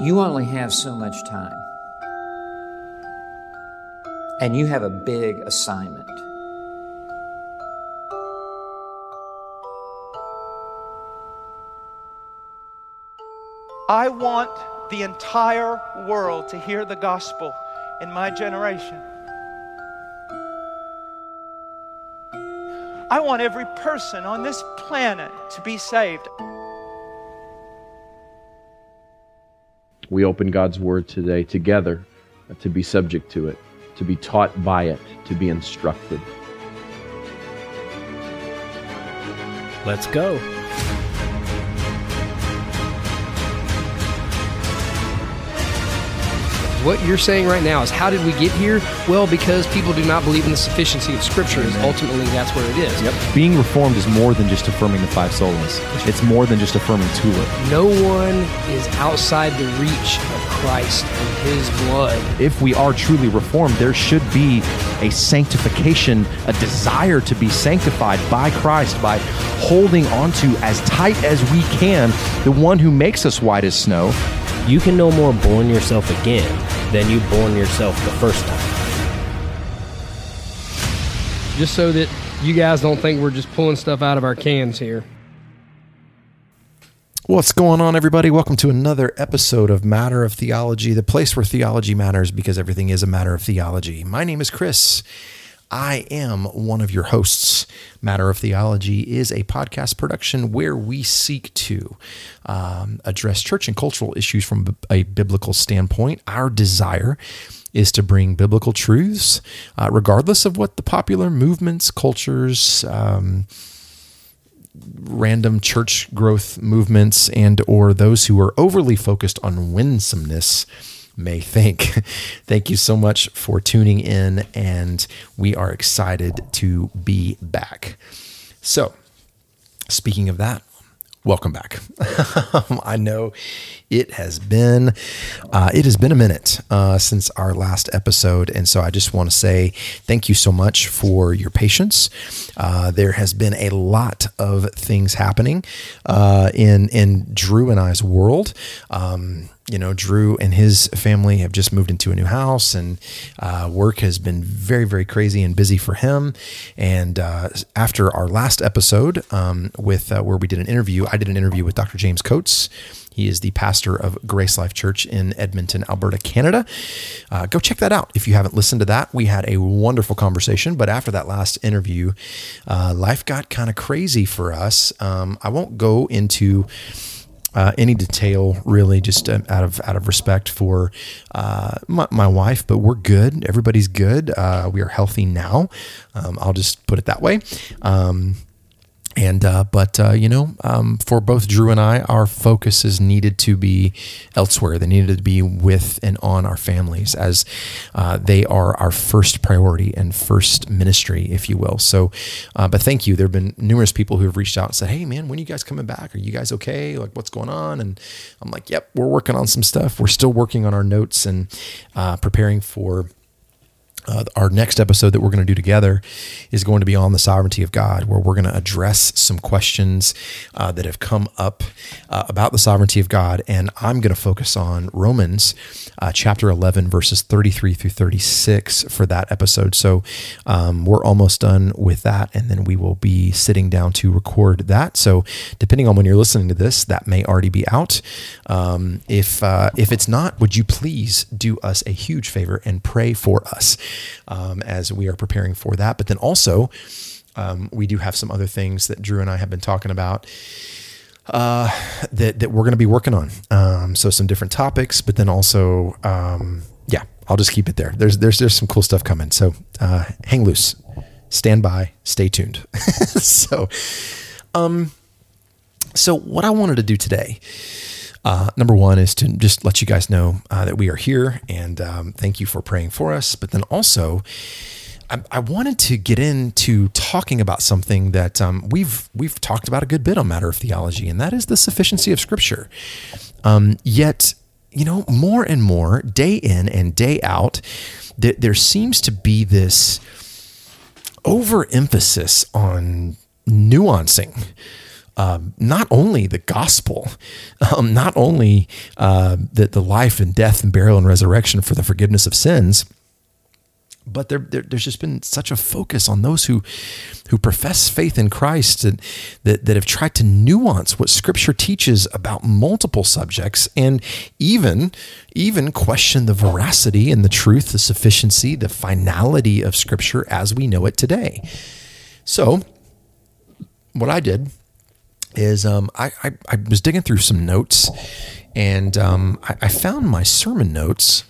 You only have so much time. And you have a big assignment. I want the entire world to hear the gospel in my generation. I want every person on this planet to be saved. We open God's Word today together to be subject to it, to be taught by it, to be instructed. Let's go. What you're saying right now is how did we get here? Well, because people do not believe in the sufficiency of Scripture. Is ultimately that's where it is. Yep. Being reformed is more than just affirming the five solas. It's more than just affirming tulip. No one is outside the reach of Christ and His blood. If we are truly reformed, there should be a sanctification, a desire to be sanctified by Christ by holding onto as tight as we can the one who makes us white as snow. You can no more born yourself again than you born yourself the first time. Just so that you guys don't think we're just pulling stuff out of our cans here. What's going on, everybody? Welcome to another episode of Matter of Theology, the place where theology matters because everything is a matter of theology. My name is Chris. I am one of your hosts. Matter of Theology is a podcast production where we seek to um, address church and cultural issues from a biblical standpoint. Our desire is to bring biblical truths, uh, regardless of what the popular movements, cultures, um, random church growth movements, and or those who are overly focused on winsomeness may think. Thank you so much for tuning in, and we are excited to be back. So, speaking of that, welcome back. I know it has been uh, it has been a minute uh, since our last episode, and so I just want to say thank you so much for your patience. Uh, there has been a lot of things happening uh, in in Drew and I's world. Um, you know, Drew and his family have just moved into a new house, and uh, work has been very, very crazy and busy for him. And uh, after our last episode, um, with uh, where we did an interview, I did an interview with Dr. James Coates. He is the pastor of Grace Life Church in Edmonton, Alberta, Canada. Uh, go check that out if you haven't listened to that. We had a wonderful conversation, but after that last interview, uh, life got kind of crazy for us. Um, I won't go into uh, any detail really just uh, out of out of respect for uh, my, my, wife but we're good. Everybody's good. Uh, we are healthy now. Um, I'll just put it that way. Um, and uh, but uh, you know, um, for both Drew and I, our focuses needed to be elsewhere. They needed to be with and on our families, as uh, they are our first priority and first ministry, if you will. So, uh, but thank you. There have been numerous people who have reached out and said, "Hey, man, when are you guys coming back? Are you guys okay? Like, what's going on?" And I'm like, "Yep, we're working on some stuff. We're still working on our notes and uh, preparing for." Uh, our next episode that we're going to do together is going to be on the sovereignty of God, where we're going to address some questions uh, that have come up uh, about the sovereignty of God. And I'm going to focus on Romans uh, chapter 11, verses 33 through 36 for that episode. So um, we're almost done with that. And then we will be sitting down to record that. So depending on when you're listening to this, that may already be out. Um, if, uh, if it's not, would you please do us a huge favor and pray for us? Um, as we are preparing for that. But then also, um, we do have some other things that Drew and I have been talking about uh, that that we're going to be working on. Um, so some different topics, but then also, um, yeah, I'll just keep it there. There's there's there's some cool stuff coming. So uh, hang loose, stand by, stay tuned. so, um, so what I wanted to do today uh, number one is to just let you guys know uh, that we are here and um, thank you for praying for us. But then also, I, I wanted to get into talking about something that um, we've we've talked about a good bit on Matter of Theology, and that is the sufficiency of Scripture. Um, yet, you know, more and more, day in and day out, th- there seems to be this overemphasis on nuancing um, not only the gospel, um, not only uh, the, the life and death and burial and resurrection for the forgiveness of sins, but there, there, there's just been such a focus on those who who profess faith in Christ that, that have tried to nuance what Scripture teaches about multiple subjects and even even question the veracity and the truth, the sufficiency, the finality of Scripture as we know it today. So, what I did is um, I, I, I was digging through some notes and um, I, I found my sermon notes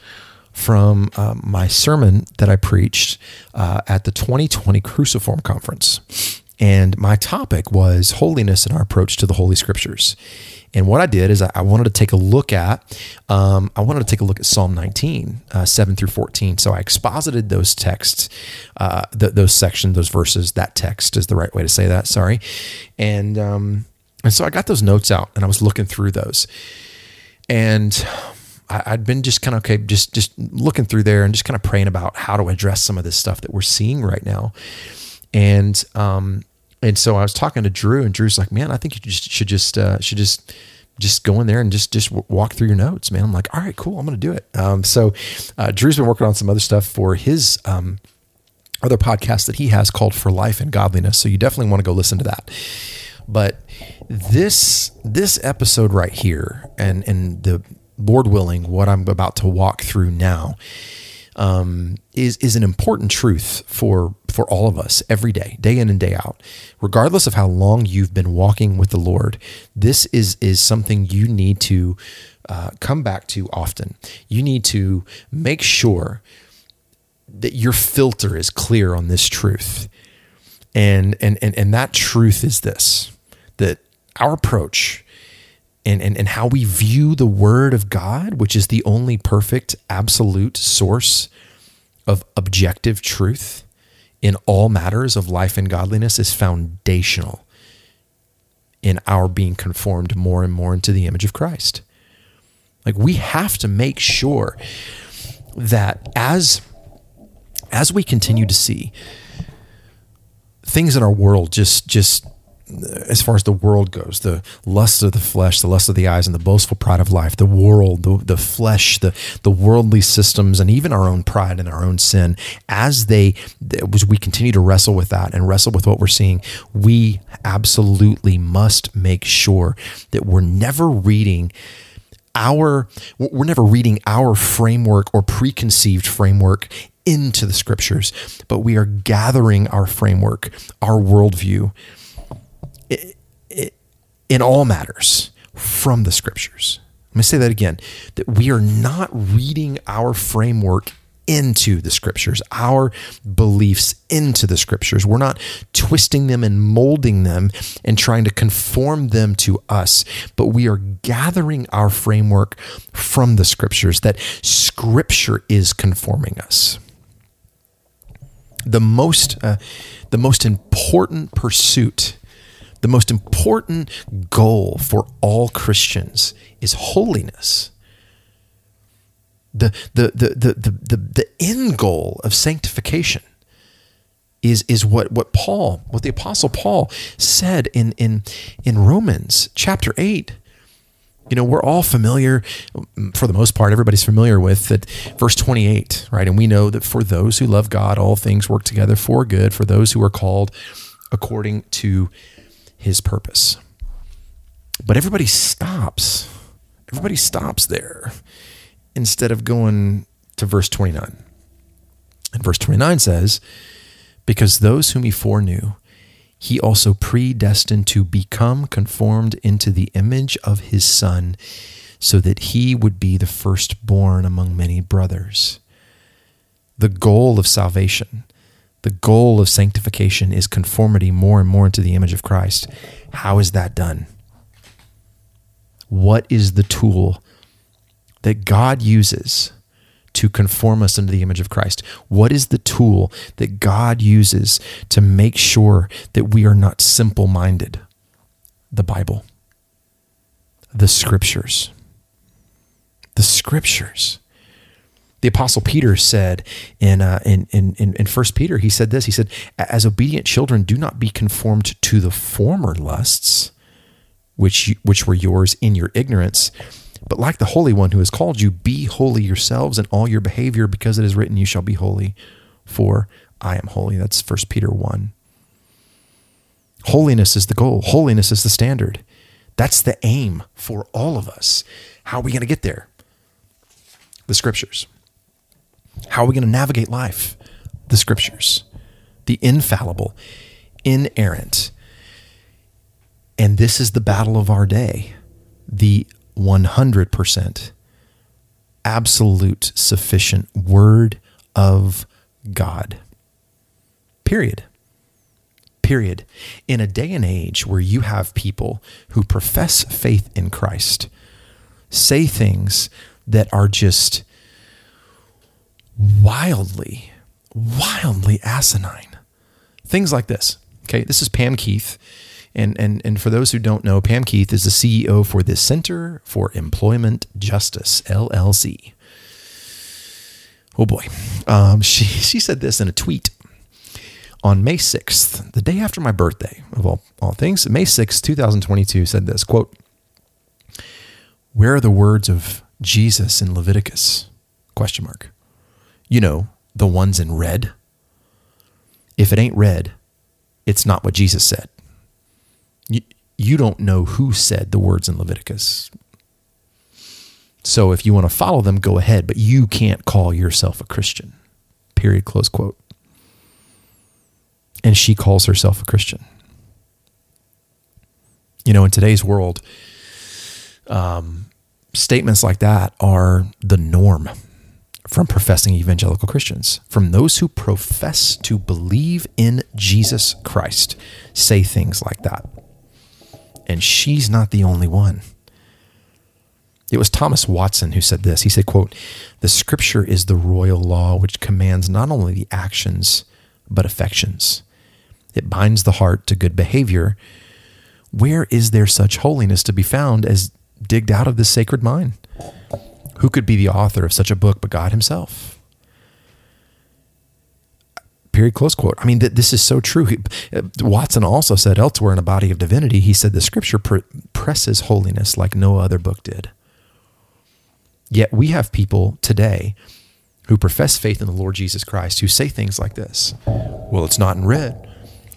from uh, my sermon that I preached uh, at the 2020 Cruciform Conference. And my topic was holiness and our approach to the Holy Scriptures. And what I did is I wanted to take a look at, um, I wanted to take a look at Psalm 19, uh, 7 through 14. So I exposited those texts, uh, th- those sections, those verses, that text is the right way to say that, sorry. And, um, and so I got those notes out and I was looking through those. And I, had been just kind of okay, just just looking through there and just kind of praying about how to address some of this stuff that we're seeing right now. And um, and so I was talking to Drew, and Drew's like, "Man, I think you just should just uh, should just just go in there and just just walk through your notes, man." I'm like, "All right, cool, I'm to do it." Um, so uh, Drew's been working on some other stuff for his um, other podcast that he has called For Life and Godliness. So you definitely want to go listen to that. But this this episode right here, and and the Lord willing, what I'm about to walk through now um, is is an important truth for for all of us every day, day in and day out, regardless of how long you've been walking with the Lord. This is is something you need to uh, come back to often. You need to make sure that your filter is clear on this truth, and and and and that truth is this: that our approach and, and, and how we view the Word of God, which is the only perfect, absolute source of objective truth in all matters of life and godliness, is foundational in our being conformed more and more into the image of Christ. Like we have to make sure that as as we continue to see things in our world just just as far as the world goes, the lust of the flesh, the lust of the eyes, and the boastful pride of life, the world, the, the flesh, the, the worldly systems, and even our own pride and our own sin, as they as we continue to wrestle with that and wrestle with what we're seeing, we absolutely must make sure that we're never reading our we're never reading our framework or preconceived framework into the scriptures, but we are gathering our framework, our worldview in all matters from the scriptures. Let me say that again that we are not reading our framework into the scriptures, our beliefs into the scriptures. We're not twisting them and molding them and trying to conform them to us, but we are gathering our framework from the scriptures, that scripture is conforming us. The most, uh, the most important pursuit the most important goal for all Christians is holiness. The, the, the, the, the, the, the end goal of sanctification is, is what, what Paul, what the Apostle Paul said in, in, in Romans chapter 8. You know, we're all familiar, for the most part, everybody's familiar with that verse 28, right? And we know that for those who love God, all things work together for good, for those who are called according to his purpose. But everybody stops. Everybody stops there instead of going to verse 29. And verse 29 says, Because those whom he foreknew, he also predestined to become conformed into the image of his Son, so that he would be the firstborn among many brothers. The goal of salvation the goal of sanctification is conformity more and more into the image of Christ. How is that done? What is the tool that God uses to conform us into the image of Christ? What is the tool that God uses to make sure that we are not simple minded? The Bible, the scriptures. The scriptures the apostle peter said in, uh, in, in, in, 1 peter he said this he said as obedient children do not be conformed to the former lusts which you, which were yours in your ignorance. But like the Holy One who has called you, be holy yourselves in all your behavior, because it is written, You shall be holy, for I am holy. That's 1 Peter 1. Holiness is the goal, holiness is the standard. That's the aim for all of us. How are we going to get there? The scriptures. How are we going to navigate life? The scriptures. The infallible, inerrant. And this is the battle of our day. The 100% absolute sufficient word of God. Period. Period. In a day and age where you have people who profess faith in Christ say things that are just wildly, wildly asinine. Things like this. Okay, this is Pam Keith. And, and, and for those who don't know, Pam Keith is the CEO for the Center for Employment Justice, LLC. Oh boy. Um, she, she said this in a tweet on May 6th, the day after my birthday, of all, all things. May 6th, 2022, said this quote, Where are the words of Jesus in Leviticus? Question mark. You know, the ones in red. If it ain't red, it's not what Jesus said. You, you don't know who said the words in Leviticus. So if you want to follow them, go ahead, but you can't call yourself a Christian. Period. Close quote. And she calls herself a Christian. You know, in today's world, um, statements like that are the norm from professing evangelical Christians, from those who profess to believe in Jesus Christ, say things like that. And she's not the only one. It was Thomas Watson who said this. He said, quote, "The scripture is the royal law which commands not only the actions but affections. It binds the heart to good behavior. Where is there such holiness to be found as digged out of this sacred mind? Who could be the author of such a book but God Himself? Period. Close quote. I mean, th- this is so true. He, uh, Watson also said elsewhere in A Body of Divinity, he said the scripture pr- presses holiness like no other book did. Yet we have people today who profess faith in the Lord Jesus Christ who say things like this Well, it's not in red.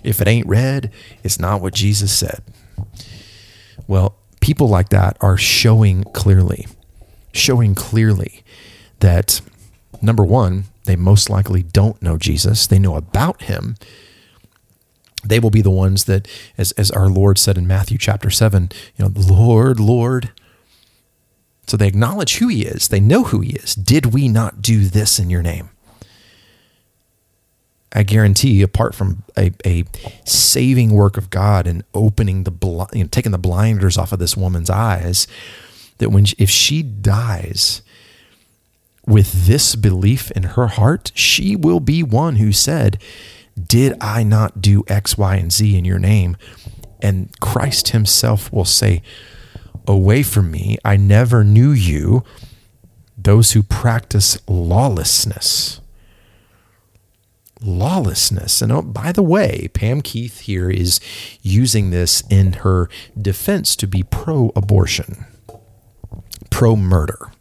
If it ain't red, it's not what Jesus said. Well, people like that are showing clearly, showing clearly that number one, they most likely don't know Jesus. They know about him. They will be the ones that, as, as our Lord said in Matthew chapter 7, you know, Lord, Lord. So they acknowledge who he is. They know who he is. Did we not do this in your name? I guarantee, apart from a, a saving work of God and opening the bl- you know, taking the blinders off of this woman's eyes, that when she, if she dies with this belief in her heart, she will be one who said, "Did I not do X, Y, and Z in your name?" And Christ Himself will say, "Away from me, I never knew you." Those who practice lawlessness lawlessness. And oh, by the way, Pam Keith here is using this in her defense to be pro abortion, pro murder.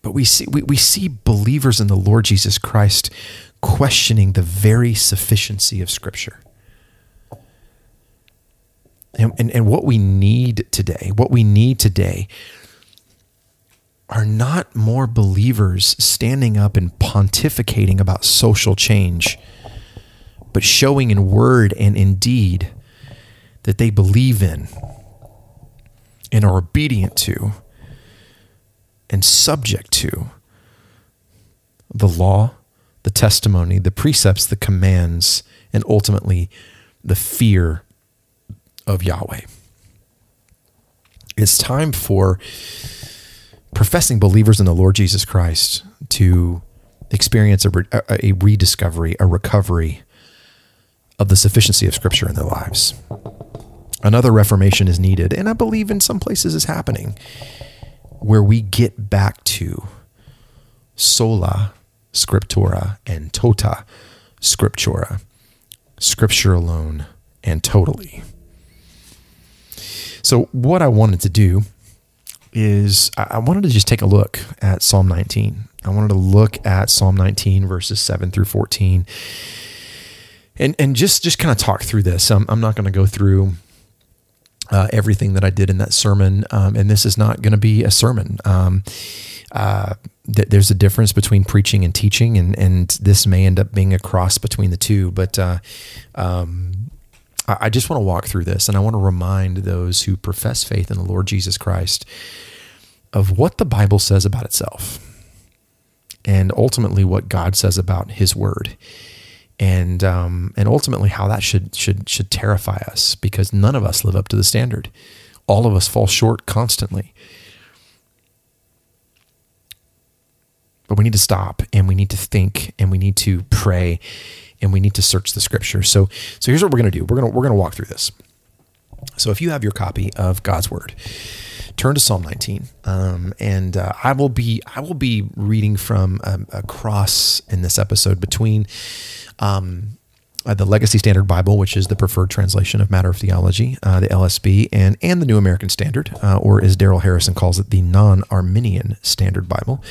But we see, we, we see believers in the Lord Jesus Christ questioning the very sufficiency of Scripture. And, and, and what we need today, what we need today are not more believers standing up and pontificating about social change, but showing in word and in deed that they believe in and are obedient to and subject to the law, the testimony, the precepts, the commands, and ultimately the fear of Yahweh. It's time for professing believers in the Lord Jesus Christ to experience a, a, rediscovery, a recovery of the sufficiency of Scripture in their lives. Another reformation is needed, and I believe in some places is happening, where we get back to sola scriptura and tota scriptura, Scripture alone and totally. So, what I wanted to do is I wanted to just take a look at Psalm 19. I wanted to look at Psalm 19, verses 7 through 14, and, and just, just kind of talk through this. I'm, I'm not going to go through uh, everything that I did in that sermon, um, and this is not going to be a sermon. Um, uh, th- there's a difference between preaching and teaching, and, and this may end up being a cross between the two, but uh, um, I I just want to walk through this and I want to remind those who profess faith in the Lord Jesus Christ of what the Bible says about itself and ultimately what God says about his word. And um, and ultimately how that should should should terrify us because none of us live up to the standard. All of us fall short constantly. But we need to stop and we need to think and we need to pray and we need to search the scripture. So so here's what we're going to do. We're going to we're going to walk through this. So if you have your copy of God's word, turn to Psalm 19, um, and uh, I will be I will be reading from um, a cross in this episode between um, uh, the Legacy Standard Bible, which is the preferred translation of Matter of Theology, uh, the LSB, and and the New American Standard, uh, or as Darrell Harrison calls it, the Non-Arminian Standard Bible.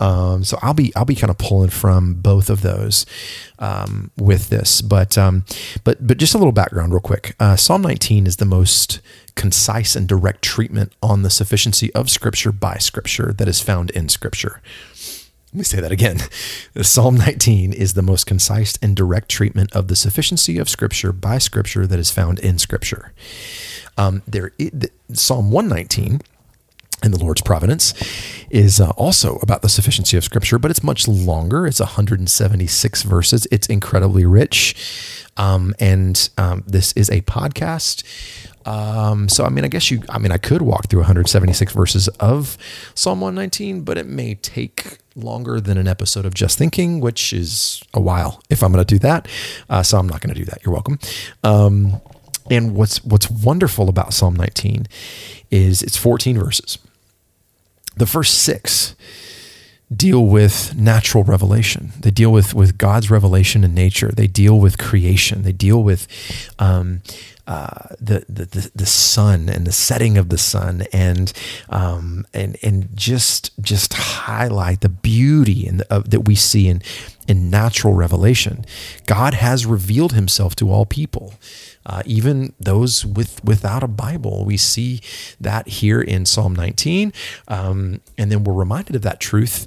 Um, so I'll be I'll be kind of pulling from both of those um, with this, but um, but but just a little background, real quick. Uh, Psalm 19 is the most concise and direct treatment on the sufficiency of Scripture by Scripture that is found in Scripture. Let me say that again. Psalm 19 is the most concise and direct treatment of the sufficiency of Scripture by Scripture that is found in Scripture. Um, there, it, Psalm 119 in the Lord's providence is uh, also about the sufficiency of Scripture, but it's much longer. It's 176 verses. It's incredibly rich. Um, and um, this is a podcast. Um, so, I mean, I guess you, I mean, I could walk through 176 verses of Psalm 119, but it may take longer than an episode of Just Thinking, which is a while if I'm going to do that. Uh, so, I'm not going to do that. You're welcome. Um, and what's what's wonderful about Psalm 19 is it's 14 verses. The first six deal with natural revelation. They deal with with God's revelation in nature. They deal with creation. They deal with um, uh, the, the the sun and the setting of the sun, and um, and and just just highlight the beauty and uh, that we see in in natural revelation. God has revealed Himself to all people. Uh, even those with without a Bible. We see that here in Psalm 19, um, and then we're reminded of that truth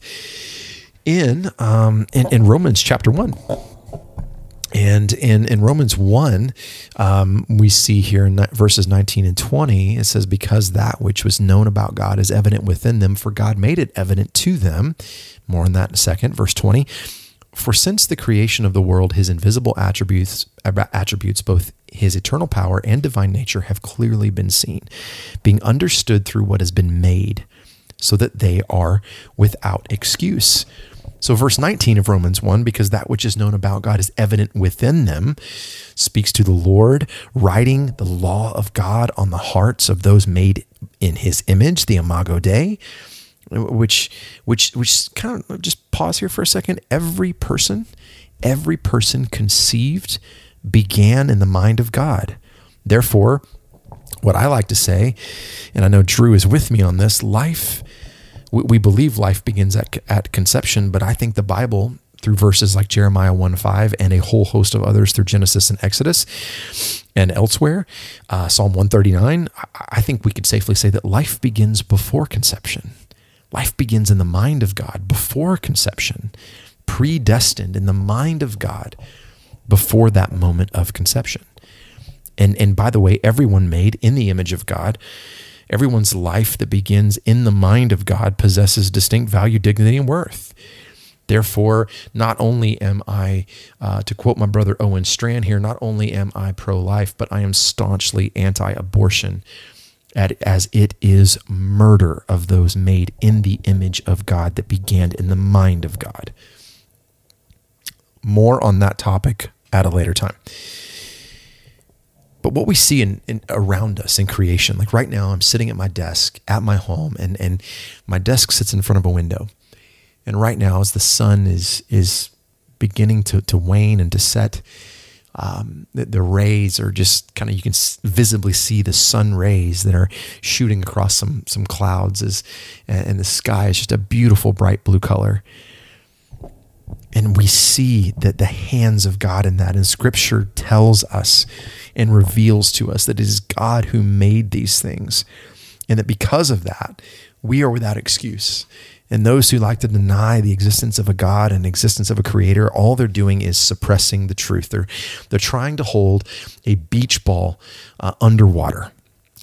in um, in, in Romans chapter one. And in, in Romans 1, um, we see here in verses 19 and 20, it says, Because that which was known about God is evident within them, for God made it evident to them. More on that in a second. Verse 20. For since the creation of the world, his invisible attributes, attributes, both his eternal power and divine nature, have clearly been seen, being understood through what has been made, so that they are without excuse. So, verse 19 of Romans 1 because that which is known about God is evident within them, speaks to the Lord, writing the law of God on the hearts of those made in his image, the Imago Dei which which which kind of just pause here for a second. Every person every person conceived began in the mind of god. Therefore what i like to say and i know drew is with me on this life we, we believe life begins at, at conception but i think the bible through verses like jeremiah 1 5 and a whole host of others through genesis and exodus and elsewhere uh, psalm 139 I, I think we could safely say that life begins before conception Life begins in the mind of God before conception, predestined in the mind of God before that moment of conception. And, and by the way, everyone made in the image of God, everyone's life that begins in the mind of God possesses distinct value, dignity, and worth. Therefore, not only am I, uh, to quote my brother Owen Strachan here, not only am I pro life, but I am staunchly anti abortion as it is murder of those made in the image of God that began in the mind of God. More on that topic at a later time. But what we see in, in, around us in creation, like right now, I'm sitting at my desk at my home, and and my desk sits in front of a window. And right now, as the sun is is beginning to to wane and to set, um, the, the rays are just kind of you can visibly see the sun rays that are shooting across some some clouds as and, and the sky is just a beautiful bright blue color and we see that the hands of God in that. And scripture tells us and reveals to us that it is God who made these things. And that because of that, we are without excuse. And those who like to deny the existence of a God and existence of a creator, all they're doing is suppressing the truth. They're, they're trying to hold a beach ball uh, underwater.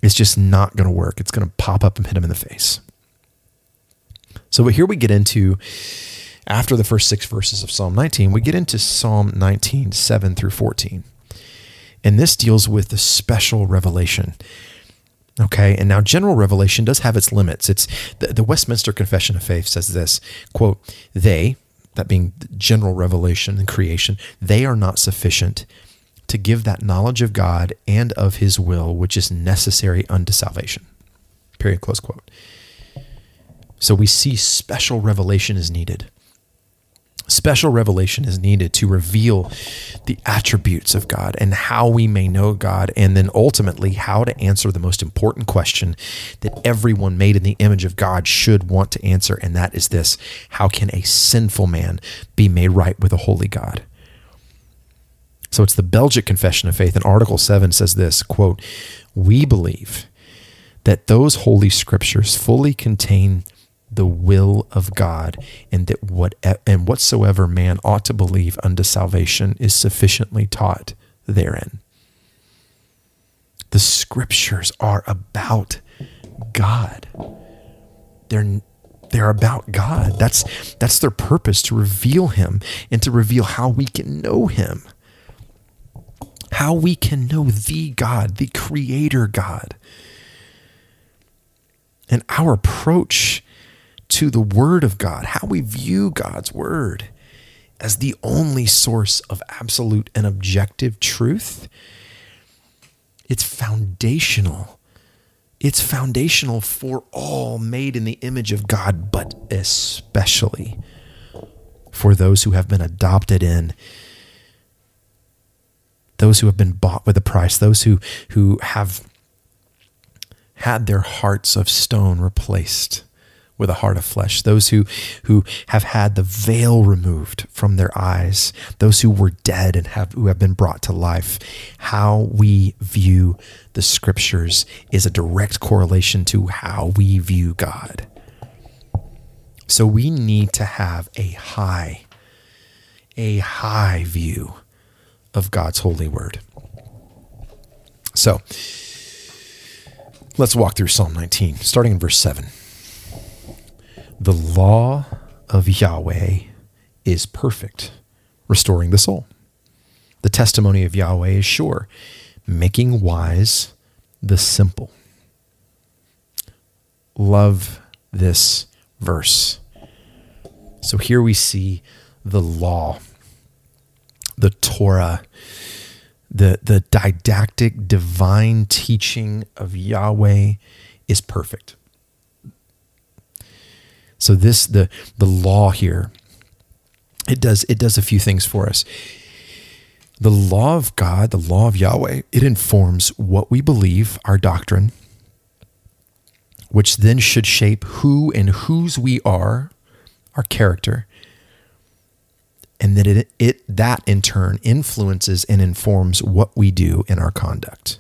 It's just not going to work. It's going to pop up and hit them in the face. So here we get into after the first six verses of Psalm 19, we get into Psalm 19, 7 through 14. And this deals with the special revelation. Okay, and now general revelation does have its limits. It's the, the Westminster Confession of Faith says this quote, they, that being general revelation and creation, they are not sufficient to give that knowledge of God and of his will which is necessary unto salvation. Period. Close quote. So we see special revelation is needed. Special revelation is needed to reveal the attributes of God and how we may know God, and then ultimately how to answer the most important question that everyone made in the image of God should want to answer, and that is this How can a sinful man be made right with a holy God? So it's the Belgic Confession of Faith, and Article 7 says this quote, We believe that those holy scriptures fully contain the will of God, and that what and whatsoever man ought to believe unto salvation is sufficiently taught therein. The scriptures are about God. They're they're about God. That's that's their purpose to reveal him and to reveal how we can know him. How we can know the God, the creator God. And our approach to the Word of God, how we view God's Word as the only source of absolute and objective truth, it's foundational. It's foundational for all made in the image of God, but especially for those who have been adopted in, those who have been bought with a price, those who, who have had their hearts of stone replaced with a heart of flesh, those who, who have had the veil removed from their eyes, those who were dead and have, who have been brought to life. How we view the scriptures is a direct correlation to how we view God. So we need to have a high, a high view of God's holy word. So let's walk through Psalm 19, starting in verse 7. The law of Yahweh is perfect, restoring the soul. The testimony of Yahweh is sure, making wise the simple. Love this verse. So here we see the law, the Torah, the, the didactic divine teaching of Yahweh is perfect. So this the the law here it does it does a few things for us. The law of God, the law of Yahweh, it informs what we believe, our doctrine, which then should shape who and whose we are, our character, and that it, it that in turn influences and informs what we do in our conduct.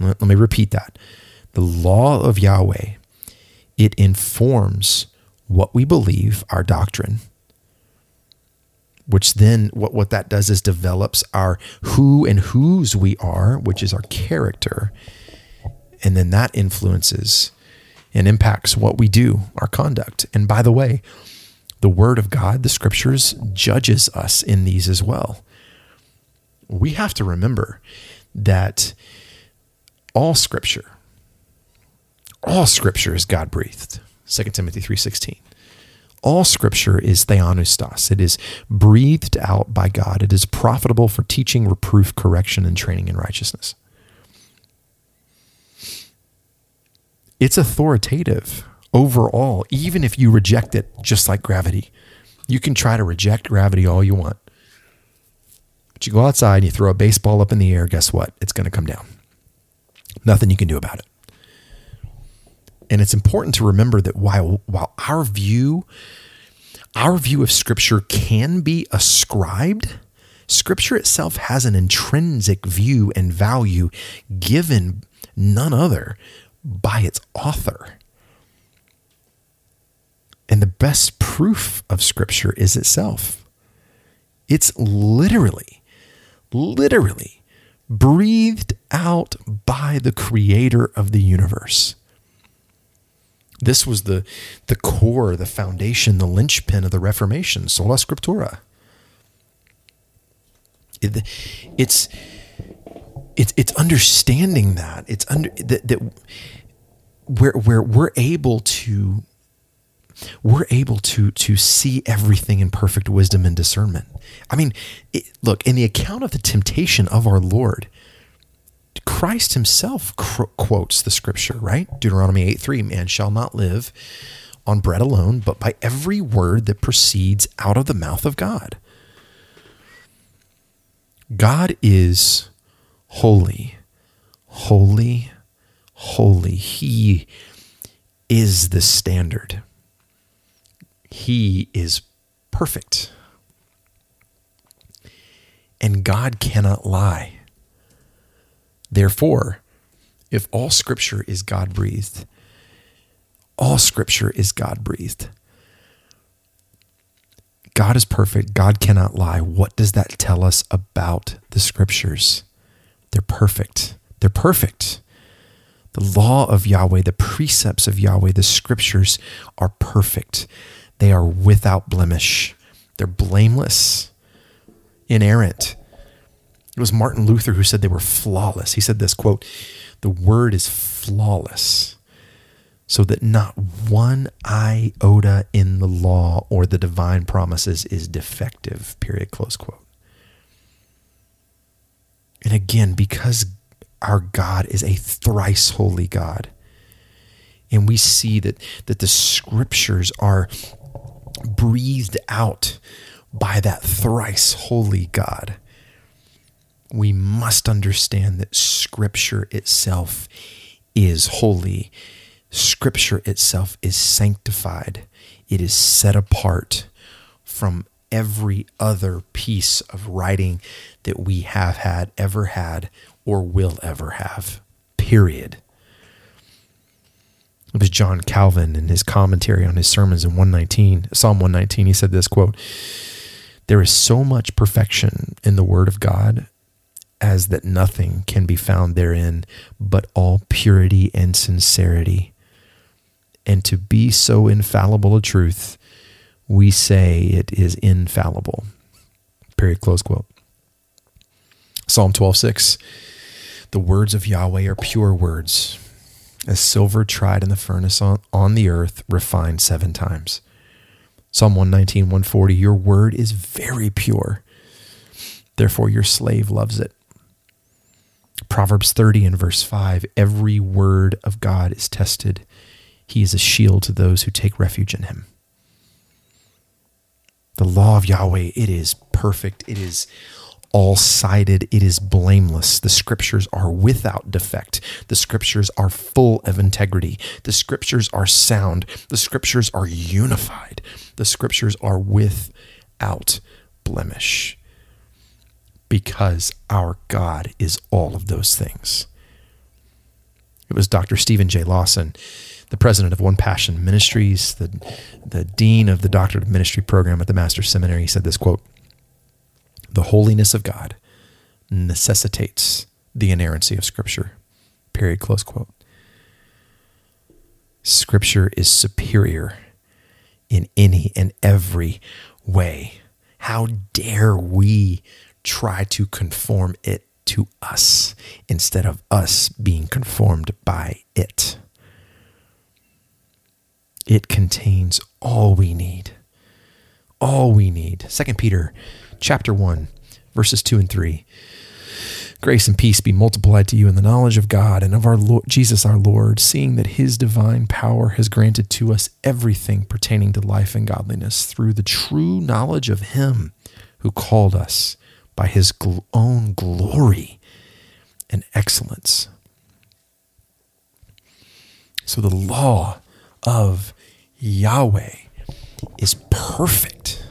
Let, let me repeat that. The law of Yahweh it informs what we believe, our doctrine, which then what, what that does is develops our who and whose we are, which is our character. And then that influences and impacts what we do, our conduct. And by the way, the word of God, the scriptures, judges us in these as well. We have to remember that all scripture, all scripture is God breathed. 2 Timothy 3:16. All scripture is theopneustos. It is breathed out by God. It is profitable for teaching, reproof, correction, and training in righteousness. It's authoritative overall, even if you reject it, just like gravity. You can try to reject gravity all you want. But you go outside and you throw a baseball up in the air, guess what? It's going to come down. Nothing you can do about it. And it's important to remember that while while our view our view of scripture can be ascribed, scripture itself has an intrinsic view and value given none other by its author. And the best proof of scripture is itself. It's literally, literally breathed out by the creator of the universe. This was the, the core, the foundation, the linchpin of the Reformation, sola scriptura. It, it's, it's, it's understanding that. It's under that, that where, where we're able to we're able to to see everything in perfect wisdom and discernment. I mean, it, look in the account of the temptation of our Lord, Christ himself quotes the scripture, right? Deuteronomy 8 3 Man shall not live on bread alone, but by every word that proceeds out of the mouth of God. God is holy, holy, holy. He is the standard, He is perfect. And God cannot lie. Therefore, if all scripture is God breathed, all scripture is God breathed. God is perfect. God cannot lie. What does that tell us about the scriptures? They're perfect. They're perfect. The law of Yahweh, the precepts of Yahweh, the scriptures are perfect. They are without blemish. They're blameless, inerrant. It was Martin Luther who said they were flawless. He said this quote, "The word is flawless." So that not one iota in the law or the divine promises is defective. Period. Close quote. And again, because our God is a thrice holy God, and we see that, that the scriptures are breathed out by that thrice holy God we must understand that Scripture itself is holy. Scripture itself is sanctified. It is set apart from every other piece of writing that we have had, ever had, or will ever have. Period. It was John Calvin in his commentary on his sermons in 119, Psalm 119. He said this quote, There is so much perfection in the Word of God as that nothing can be found therein but all purity and sincerity. And to be so infallible a truth, we say it is infallible. Period. Close quote. Psalm 12:6 The words of Yahweh are pure words, as silver tried in the furnace on, on the earth, refined seven times. Psalm 119, 140 Your word is very pure, therefore your slave loves it. Proverbs 30 and verse 5 Every word of God is tested. He is a shield to those who take refuge in him. The law of Yahweh, it is perfect. It is all sided. It is blameless. The scriptures are without defect. The scriptures are full of integrity. The scriptures are sound. The scriptures are unified. The scriptures are without blemish because our God is all of those things. It was Dr. Steven J. Lawson, the president of One Passion Ministries, the, the dean of the Doctorate of Ministry program at the Master's Seminary. He said this quote The holiness of God necessitates the inerrancy of Scripture. Period. Close quote. Scripture is superior in any and every way. How dare we try to conform it to us instead of us being conformed by it. It contains all we need. All we need. 2 Peter chapter 1 verses 2 and 3. Grace and peace be multiplied to you in the knowledge of God and of our Lord Jesus our Lord, seeing that his divine power has granted to us everything pertaining to life and godliness through the true knowledge of him who called us by his gl- own glory and excellence. So the law of Yahweh is perfect.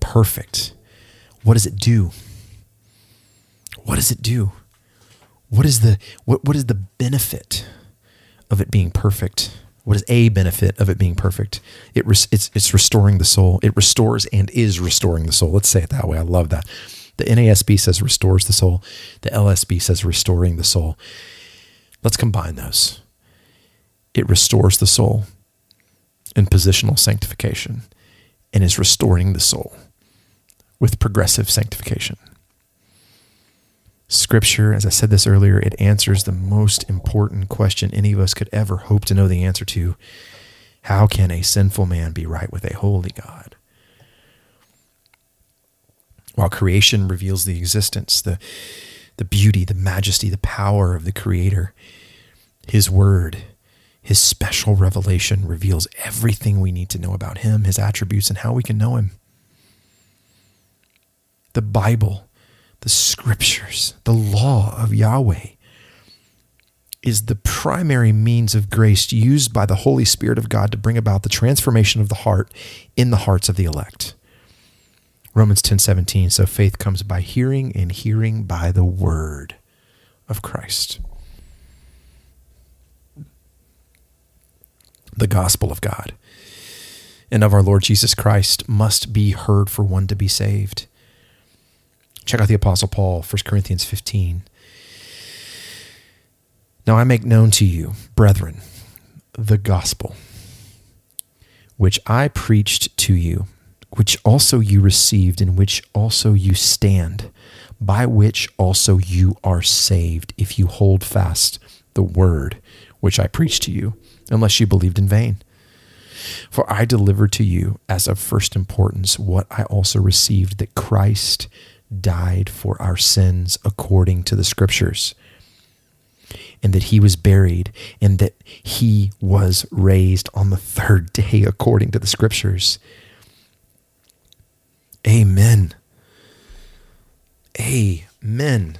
Perfect. What does it do? What does it do? What is the what, what is the benefit of it being perfect? What is a benefit of it being perfect? It it's it's restoring the soul. It restores and is restoring the soul. Let's say it that way. I love that. The NASB says restores the soul. The LSB says restoring the soul. Let's combine those it restores the soul in positional sanctification and is restoring the soul with progressive sanctification. Scripture, as I said this earlier, it answers the most important question any of us could ever hope to know the answer to. How can a sinful man be right with a holy God? While creation reveals the existence, the, the beauty, the majesty, the power of the Creator, His Word, his special revelation reveals everything we need to know about him, his attributes, and how we can know him. The Bible, the scriptures, the law of Yahweh is the primary means of grace used by the Holy Spirit of God to bring about the transformation of the heart in the hearts of the elect. Romans 10:17 so faith comes by hearing and hearing by the word of Christ. the gospel of God and of our Lord Jesus Christ must be heard for one to be saved. Check out the Apostle Paul, 1 Corinthians 15. Now I make known to you, brethren, the gospel which I preached to you, which also you received, in which also you stand, by which also you are saved, if you hold fast the word which I preached to you unless you believed in vain. For I delivered to you as of first importance what I also received that Christ died for our sins according to the Scriptures, and that he was buried, and that he was raised on the third day according to the Scriptures. Amen. Amen.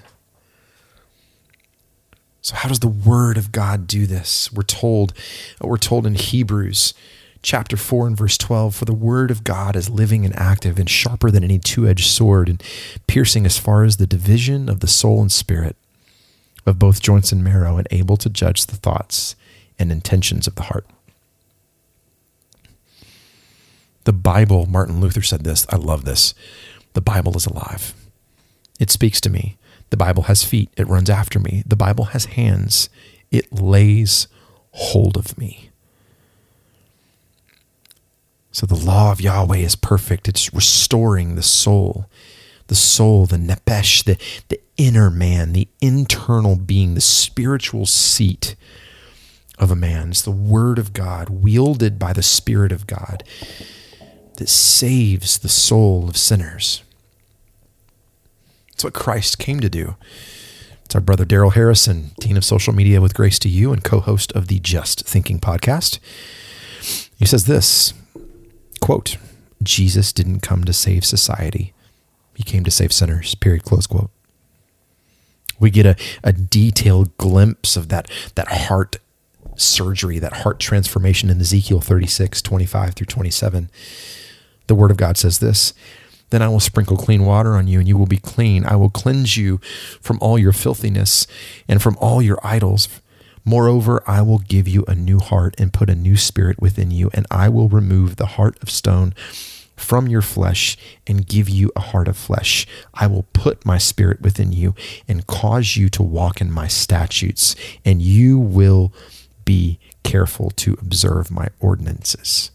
So how does the word of God do this? We're told we're told in Hebrews chapter 4 and verse 12 for the word of God is living and active and sharper than any two-edged sword and piercing as far as the division of the soul and spirit of both joints and marrow and able to judge the thoughts and intentions of the heart. The Bible, Martin Luther said this, I love this. The Bible is alive. It speaks to me. The Bible has feet, it runs after me. The Bible has hands, it lays hold of me. So the law of Yahweh is perfect. It's restoring the soul, the soul, the nepesh, the, the inner man, the internal being, the spiritual seat of a man. It's the Word of God, wielded by the Spirit of God, that saves the soul of sinners. It's what Christ came to do. It's our brother Darrell Harrison, Dean of Social Media with Grace to You and co host of the Just Thinking podcast. He says this quote, Jesus didn't come to save society, he came to save sinners, period, close quote. We get a, a detailed glimpse of that, that heart surgery, that heart transformation in Ezekiel 36, 25 through 27. The Word of God says this then I will sprinkle clean water on you, and you will be clean. I will cleanse you from all your filthiness and from all your idols. Moreover, I will give you a new heart and put a new spirit within you, and I will remove the heart of stone from your flesh and give you a heart of flesh. I will put my spirit within you and cause you to walk in my statutes, and you will be careful to observe my ordinances.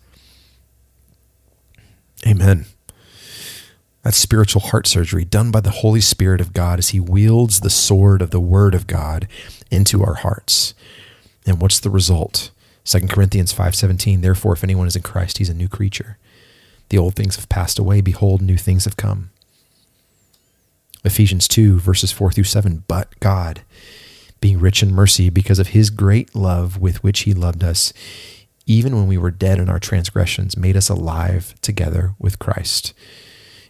Amen. That's spiritual heart surgery done by the Holy Spirit of God as He wields the sword of the Word of God into our hearts. And what's the result? 2 Corinthians 5:17 Therefore if anyone is in Christ he's a new creature. The old things have passed away behold new things have come. Ephesians 2 verses 4 through 7 But God being rich in mercy because of his great love with which he loved us even when we were dead in our transgressions made us alive together with Christ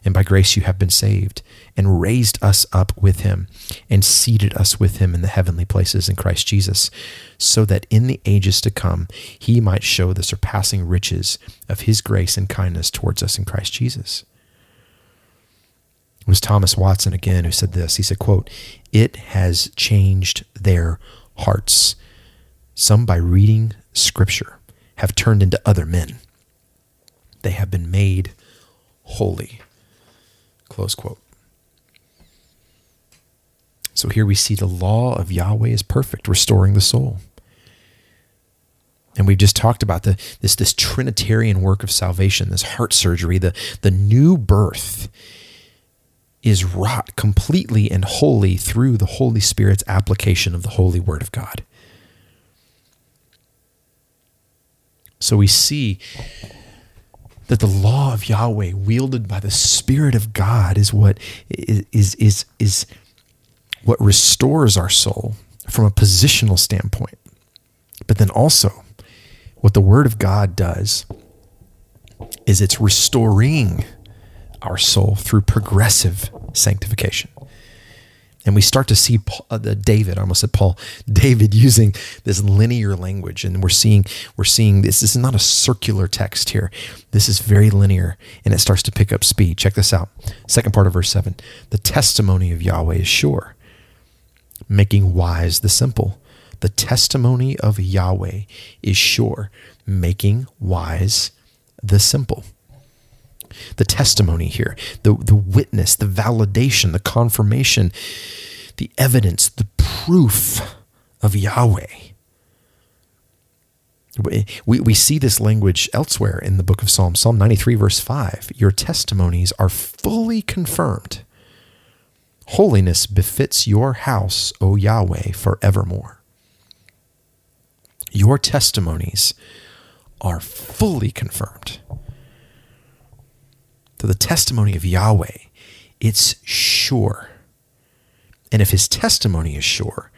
And by grace you have been saved, and raised us up with him, and seated us with him in the heavenly places in Christ Jesus, so that in the ages to come he might show the surpassing riches of his grace and kindness towards us in Christ Jesus. It was Thomas Watson again who said this. He said, quote, It has changed their hearts. Some by reading scripture have turned into other men. They have been made holy. Close quote. So here we see the law of Yahweh is perfect, restoring the soul. And we've just talked about the, this, this Trinitarian work of salvation, this heart surgery, the, the new birth is wrought completely and wholly through the Holy Spirit's application of the Holy Word of God. So we see that the law of Yahweh wielded by the Spirit of God is what is is is is what restores our soul from a positional standpoint. But then also what the word of God does is it's restoring our soul through progressive sanctification. And we start to see Paul, uh, David, I almost said Paul, David using this linear language, and we're seeing we're seeing this. This is not a circular text here. This is very linear, and it starts to pick up speed. Check this out. Second part of verse seven: the testimony of Yahweh is sure, making wise the simple. The testimony of Yahweh is sure, making wise the simple the testimony here, the, the witness, the validation, the confirmation, the evidence, the proof of Yahweh. We, we see this language elsewhere in the book of Psalms, Psalm 93, verse 5. Your testimonies are fully confirmed. Holiness befits your house, O Yahweh, forevermore. Your testimonies are fully confirmed to the testimony of Yahweh, it's sure. And if his testimony is sure,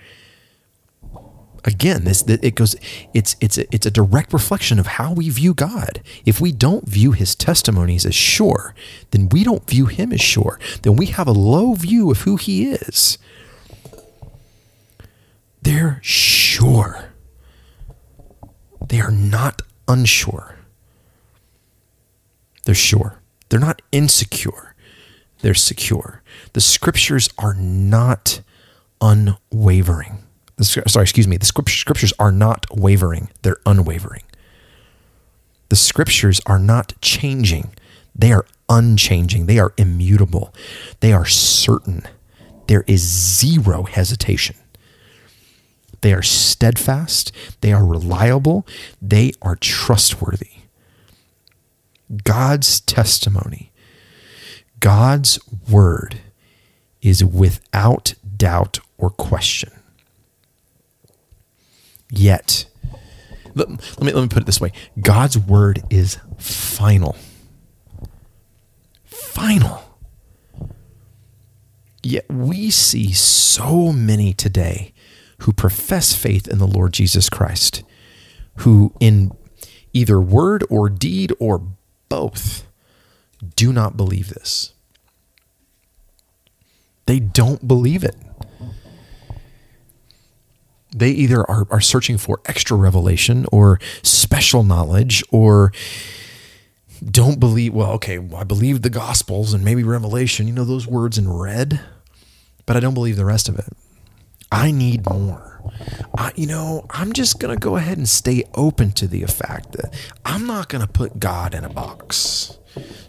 again, this it goes it's it's a, it's a direct reflection of how we view God. If we don't view his testimonies as sure, then we don't view him as sure. Then we have a low view of who he is. They're sure. They are not unsure. They're sure. They're not insecure, they're secure. The scriptures are not unwavering. The, sorry, excuse me. The scriptures are not wavering, they're unwavering. The scriptures are not changing, they are unchanging, they are immutable, they are certain. There is zero hesitation. They are steadfast, they are reliable, they are trustworthy. God's testimony, God's word is without doubt or question. Yet, let, me, let me put it this way God's word is final. Final. Yet we see so many today who profess faith in the Lord Jesus Christ, who in either word or deed or both do not believe this. They don't believe it. They either are, are searching for extra revelation or special knowledge or don't believe, well, okay, well, I believe the Gospels and maybe Revelation, you know, those words in red, but I don't believe the rest of it. I need more. I, you know, I'm just going to go ahead and stay open to the fact that I'm not going to put God in a box.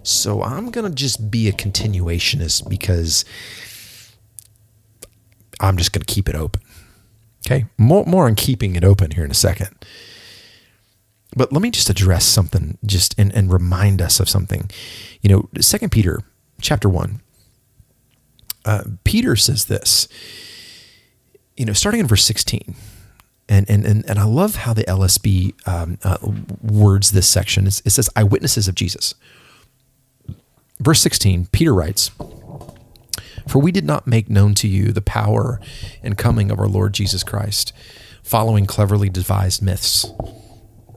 So I'm going to just be a continuationist because I'm just going to keep it open. Okay. More, more on keeping it open here in a second. But let me just address something just and, and remind us of something. You know, Second Peter chapter one, uh, Peter says this you know, starting in verse 16, and, and, and, and I love how the LSB um, uh, words this section. It's, it says, eyewitnesses of Jesus. Verse 16, Peter writes, For we did not make known to you the power and coming of our Lord Jesus Christ, following cleverly devised myths,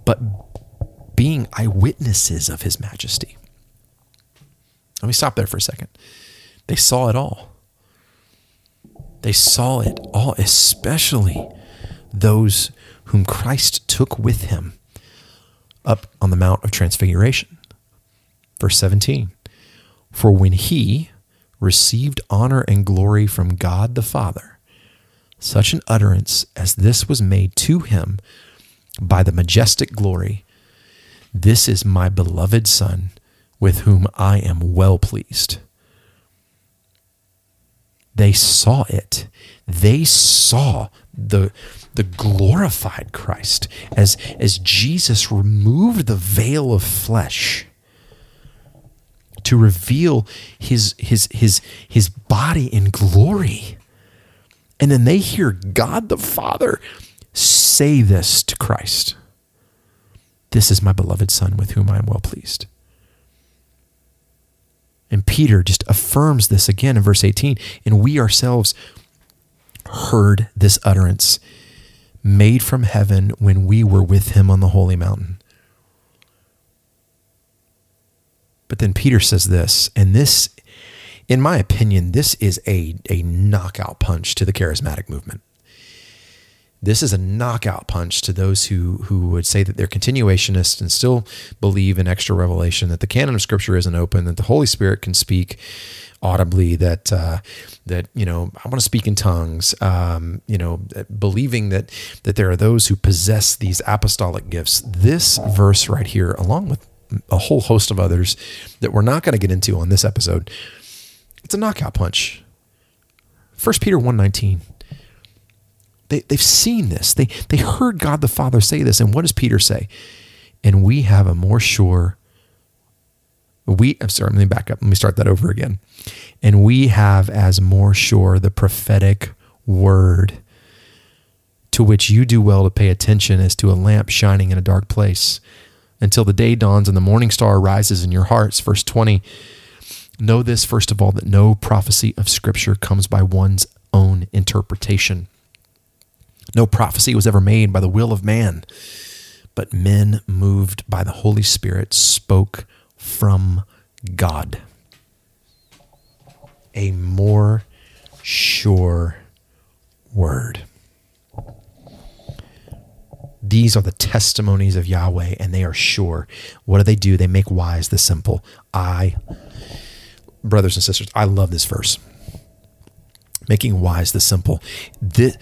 but being eyewitnesses of his majesty. Let me stop there for a second. They saw it all. They saw it all, especially those whom Christ took with him up on the Mount of Transfiguration. Verse 17 For when he received honor and glory from God the Father, such an utterance as this was made to him by the majestic glory This is my beloved Son, with whom I am well pleased. They saw it. They saw the, the glorified Christ as, as Jesus removed the veil of flesh to reveal his, his, his, his body in glory. And then they hear God the Father say this to Christ This is my beloved Son with whom I am well pleased. And Peter just affirms this again in verse 18. And we ourselves heard this utterance made from heaven when we were with him on the holy mountain. But then Peter says this, and this, in my opinion, this is a, a knockout punch to the charismatic movement. This is a knockout punch to those who, who would say that they're continuationists and still believe in extra revelation, that the canon of Scripture isn't open, that the Holy Spirit can speak audibly, that uh, that you know I want to speak in tongues, um, you know, believing that that there are those who possess these apostolic gifts. This verse right here, along with a whole host of others that we're not going to get into on this episode, it's a knockout punch. First Peter one nineteen. They, they've seen this. They, they heard God the Father say this. And what does Peter say? And we have a more sure, we, I'm sorry, let me back up. Let me start that over again. And we have as more sure the prophetic word to which you do well to pay attention as to a lamp shining in a dark place until the day dawns and the morning star rises in your hearts. Verse 20. Know this, first of all, that no prophecy of Scripture comes by one's own interpretation. No prophecy was ever made by the will of man, but men moved by the Holy Spirit spoke from God. A more sure word. These are the testimonies of Yahweh, and they are sure. What do they do? They make wise the simple. I, brothers and sisters, I love this verse. Making wise the simple. This,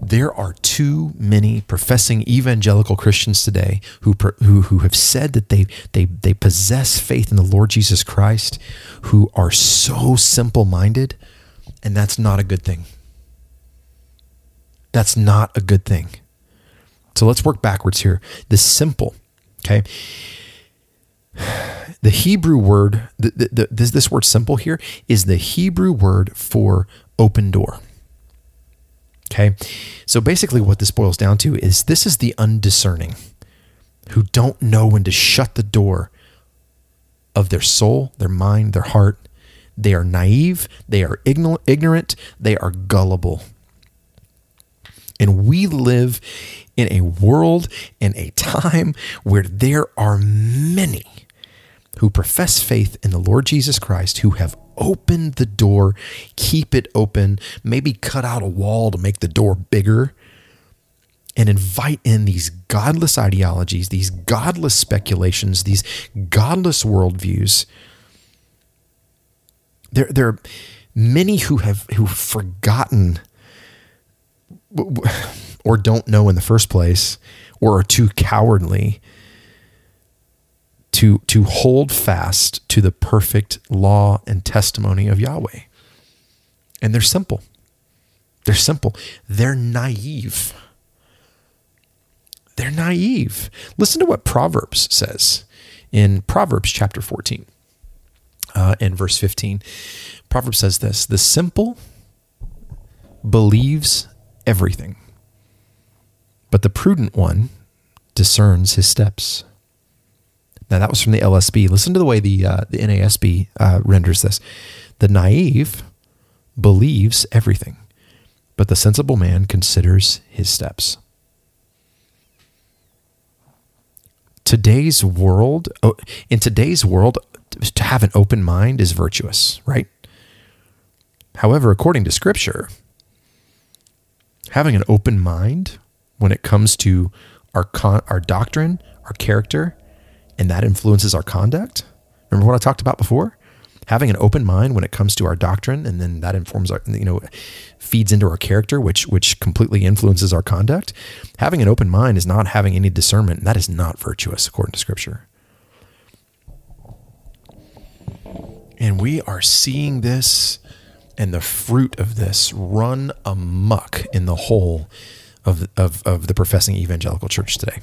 there are too many professing evangelical Christians today who, who, who have said that they, they, they possess faith in the Lord Jesus Christ, who are so simple minded, and that's not a good thing. That's not a good thing. So let's work backwards here. The simple, okay? The Hebrew word, the, the, the, this, this word simple here, is the Hebrew word for open door. Okay. So basically, what this boils down to is this is the undiscerning who don't know when to shut the door of their soul, their mind, their heart. They are naive, they are ignorant, they are gullible. And we live in a world in a time where there are many who profess faith in the Lord Jesus Christ who have open the door, keep it open, maybe cut out a wall to make the door bigger, and invite in these godless ideologies, these godless speculations, these godless worldviews. There, there are many who have who've forgotten or don't know in the first place or are too cowardly to, to hold fast to the perfect law and testimony of Yahweh. And they're simple. They're simple. They're naive. They're naive. Listen to what Proverbs says in Proverbs chapter 14 uh, and verse 15. Proverbs says this The simple believes everything, but the prudent one discerns his steps. Now that was from the LSB. Listen to the way the uh, the NASB uh, renders this: the naive believes everything, but the sensible man considers his steps. Today's world, oh, in today's world, to have an open mind is virtuous, right? However, according to Scripture, having an open mind when it comes to our con- our doctrine, our character, and that influences our conduct. Remember what I talked about before? Having an open mind when it comes to our doctrine, and then that informs our, you know, feeds into our character, which which completely influences our conduct. Having an open mind is not having any discernment. That is not virtuous according to Scripture. And we are seeing this and the fruit of this run amuck in the whole of, of, of the professing evangelical church today.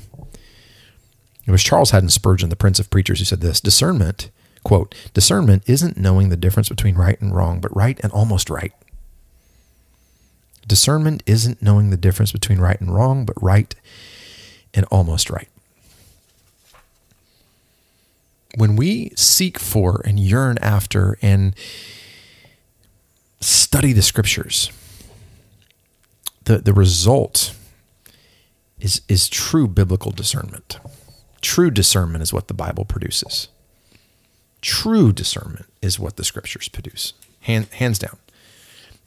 It was Charles Haddon Spurgeon, the prince of preachers, who said this discernment, quote, discernment isn't knowing the difference between right and wrong, but right and almost right. Discernment isn't knowing the difference between right and wrong, but right and almost right. When we seek for and yearn after and study the scriptures, the, the result is, is true biblical discernment. True discernment is what the Bible produces. True discernment is what the scriptures produce, hand, hands down.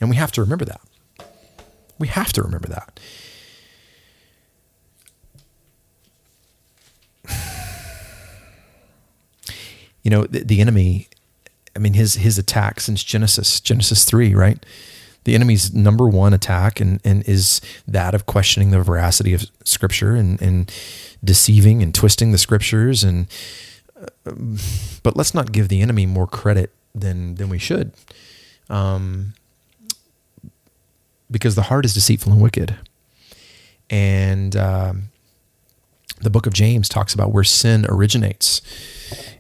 And we have to remember that. We have to remember that. You know, the, the enemy, I mean, his his attack since Genesis, Genesis 3, right? The enemy's number one attack and, and is that of questioning the veracity of scripture and, and deceiving and twisting the scriptures. And uh, but let's not give the enemy more credit than than we should um, because the heart is deceitful and wicked. And um, the book of James talks about where sin originates.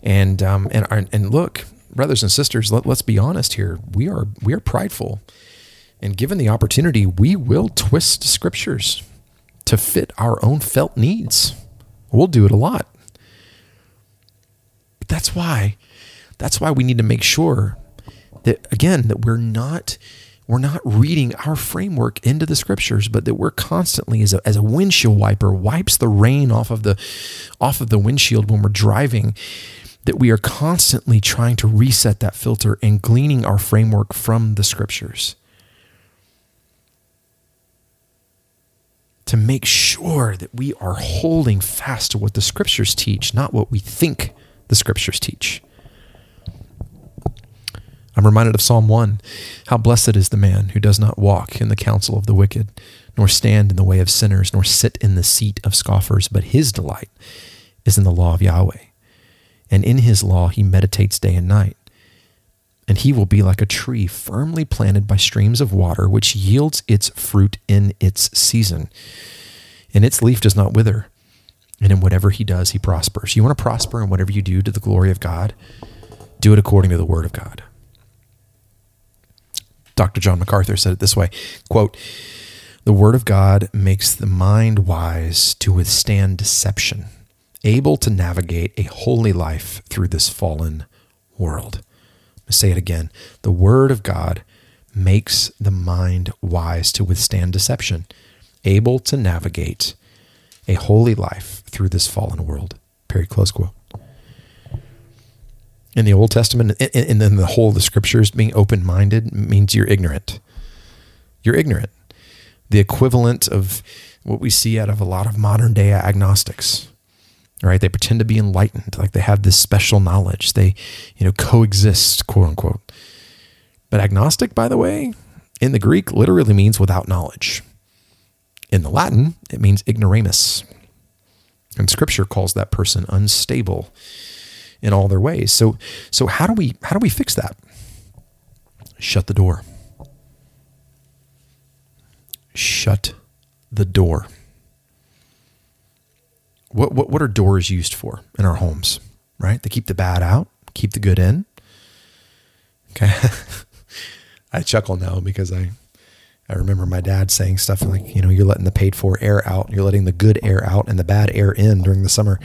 And um, and and look brothers and sisters let, let's be honest here. We are we are prideful and given the opportunity, we will twist scriptures to fit our own felt needs. We'll do it a lot. But that's why that's why we need to make sure that again that we're not we're not reading our framework into the scriptures, but that we're constantly as a, as a windshield wiper wipes the rain off of the off of the windshield when we're driving, that we are constantly trying to reset that filter and gleaning our framework from the scriptures. To make sure that we are holding fast to what the scriptures teach, not what we think the scriptures teach. I'm reminded of Psalm 1 How blessed is the man who does not walk in the counsel of the wicked, nor stand in the way of sinners, nor sit in the seat of scoffers, but his delight is in the law of Yahweh. And in his law he meditates day and night. And he will be like a tree firmly planted by streams of water, which yields its fruit in its season. And its leaf does not wither. And in whatever he does, he prospers. You want to prosper in whatever you do to the glory of God? Do it according to the word of God. Dr. John MacArthur said it this way quote, The word of God makes the mind wise to withstand deception, able to navigate a holy life through this fallen world say it again. The Word of God makes the mind wise to withstand deception, able to navigate a holy life through this fallen world. Very close quote. In the Old Testament, and then the whole of the scriptures, being open minded means you're ignorant. You're ignorant. The equivalent of what we see out of a lot of modern day agnostics right? They pretend to be enlightened, like they have this special knowledge. They, you know, coexist, quote unquote. But agnostic, by the way, in the Greek literally means without knowledge. In the Latin, it means ignoramus. And scripture calls that person unstable in all their ways. So so how do we how do we fix that? Shut the door. Shut the door. What, what, what are doors used for in our homes, right? They keep the bad out, keep the good in. Okay. I chuckle now because I, I remember my dad saying stuff like, you know, you're letting the paid for air out, you're letting the good air out and the bad air in during the summer.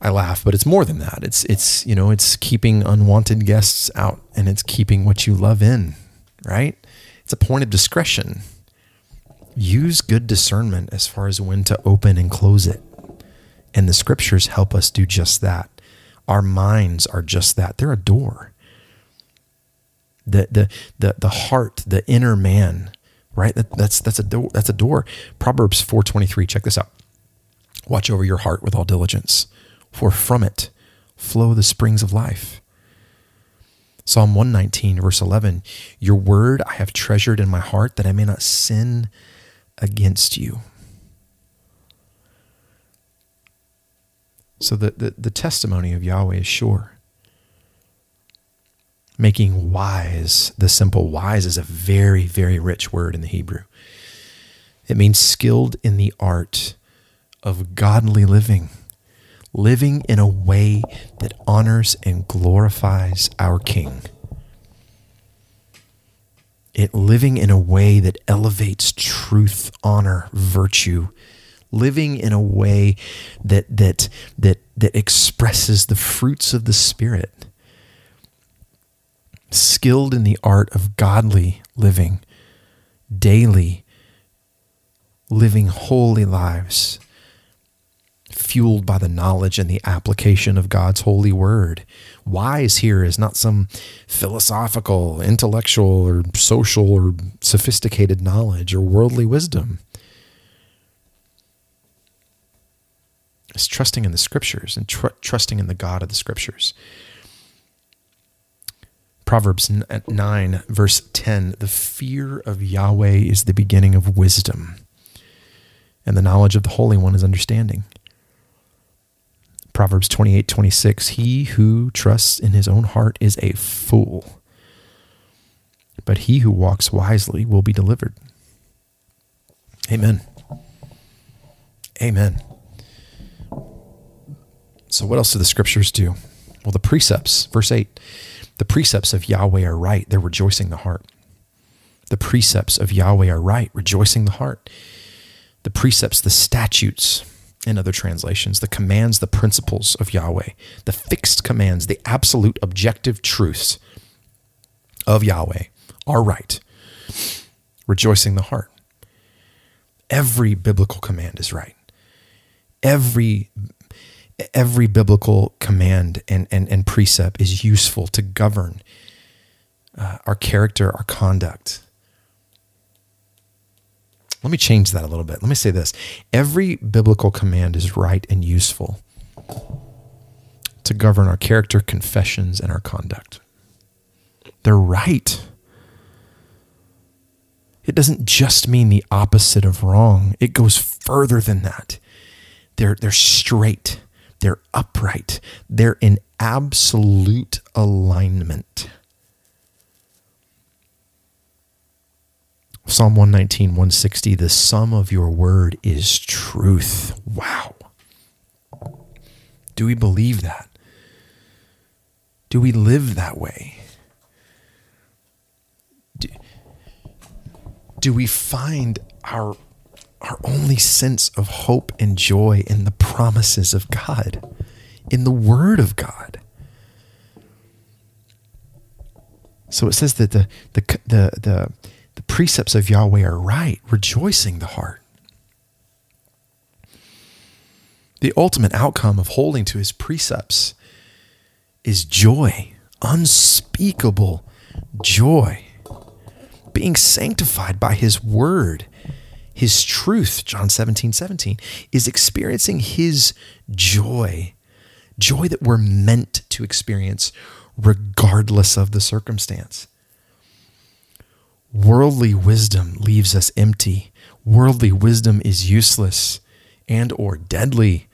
I laugh, but it's more than that. It's it's you know, it's keeping unwanted guests out and it's keeping what you love in, right? It's a point of discretion use good discernment as far as when to open and close it. And the scriptures help us do just that. Our minds are just that. They're a door. The the the the heart, the inner man, right? That, that's that's a door. That's a door. Proverbs four twenty three. Check this out. Watch over your heart with all diligence, for from it flow the springs of life. Psalm 119, verse 11 Your word I have treasured in my heart that I may not sin against you. So the, the, the testimony of Yahweh is sure. Making wise the simple. Wise is a very, very rich word in the Hebrew. It means skilled in the art of godly living, living in a way that honors and glorifies our King. It living in a way that elevates truth, honor, virtue, living in a way that that that that expresses the fruits of the spirit. Skilled in the art of godly living daily living holy lives fueled by the knowledge and the application of God's holy word. Wise here is not some philosophical, intellectual, or social, or sophisticated knowledge or worldly wisdom. It's trusting in the scriptures and tr- trusting in the God of the scriptures. Proverbs uh, 9, verse 10 The fear of Yahweh is the beginning of wisdom, and the knowledge of the Holy One is understanding. Proverbs 28 26 He who trusts in his own heart is a fool, but he who walks wisely will be delivered. Amen. Amen. So, what else do the scriptures do? Well, the precepts, verse 8, the precepts of Yahweh are right, they're rejoicing the heart. The precepts of Yahweh are right, rejoicing the heart. The precepts, the statutes, in other translations, the commands, the principles of Yahweh, the fixed commands, the absolute objective truths of Yahweh are right, rejoicing the heart. Every biblical command is right. Every every biblical command and, and, and precept is useful to govern uh, our character, our conduct. Let me change that a little bit. Let me say this every biblical command is right and useful to govern our character, confessions, and our conduct. They're right. It doesn't just mean the opposite of wrong, it goes further than that. They're, they're straight they're upright, they're in absolute alignment. Psalm 119, 160, the sum of your word is truth. Wow. Do we believe that? Do we live that way? Do, do we find our our only sense of hope and joy in the promises of God, in the Word of God. So it says that the, the, the, the, the precepts of Yahweh are right, rejoicing the heart. The ultimate outcome of holding to his precepts is joy, unspeakable joy, being sanctified by his word his truth, John 17, 17, is experiencing his joy, joy that we're meant to experience regardless of the circumstance. Worldly wisdom leaves us empty. Worldly wisdom is useless and or deadly.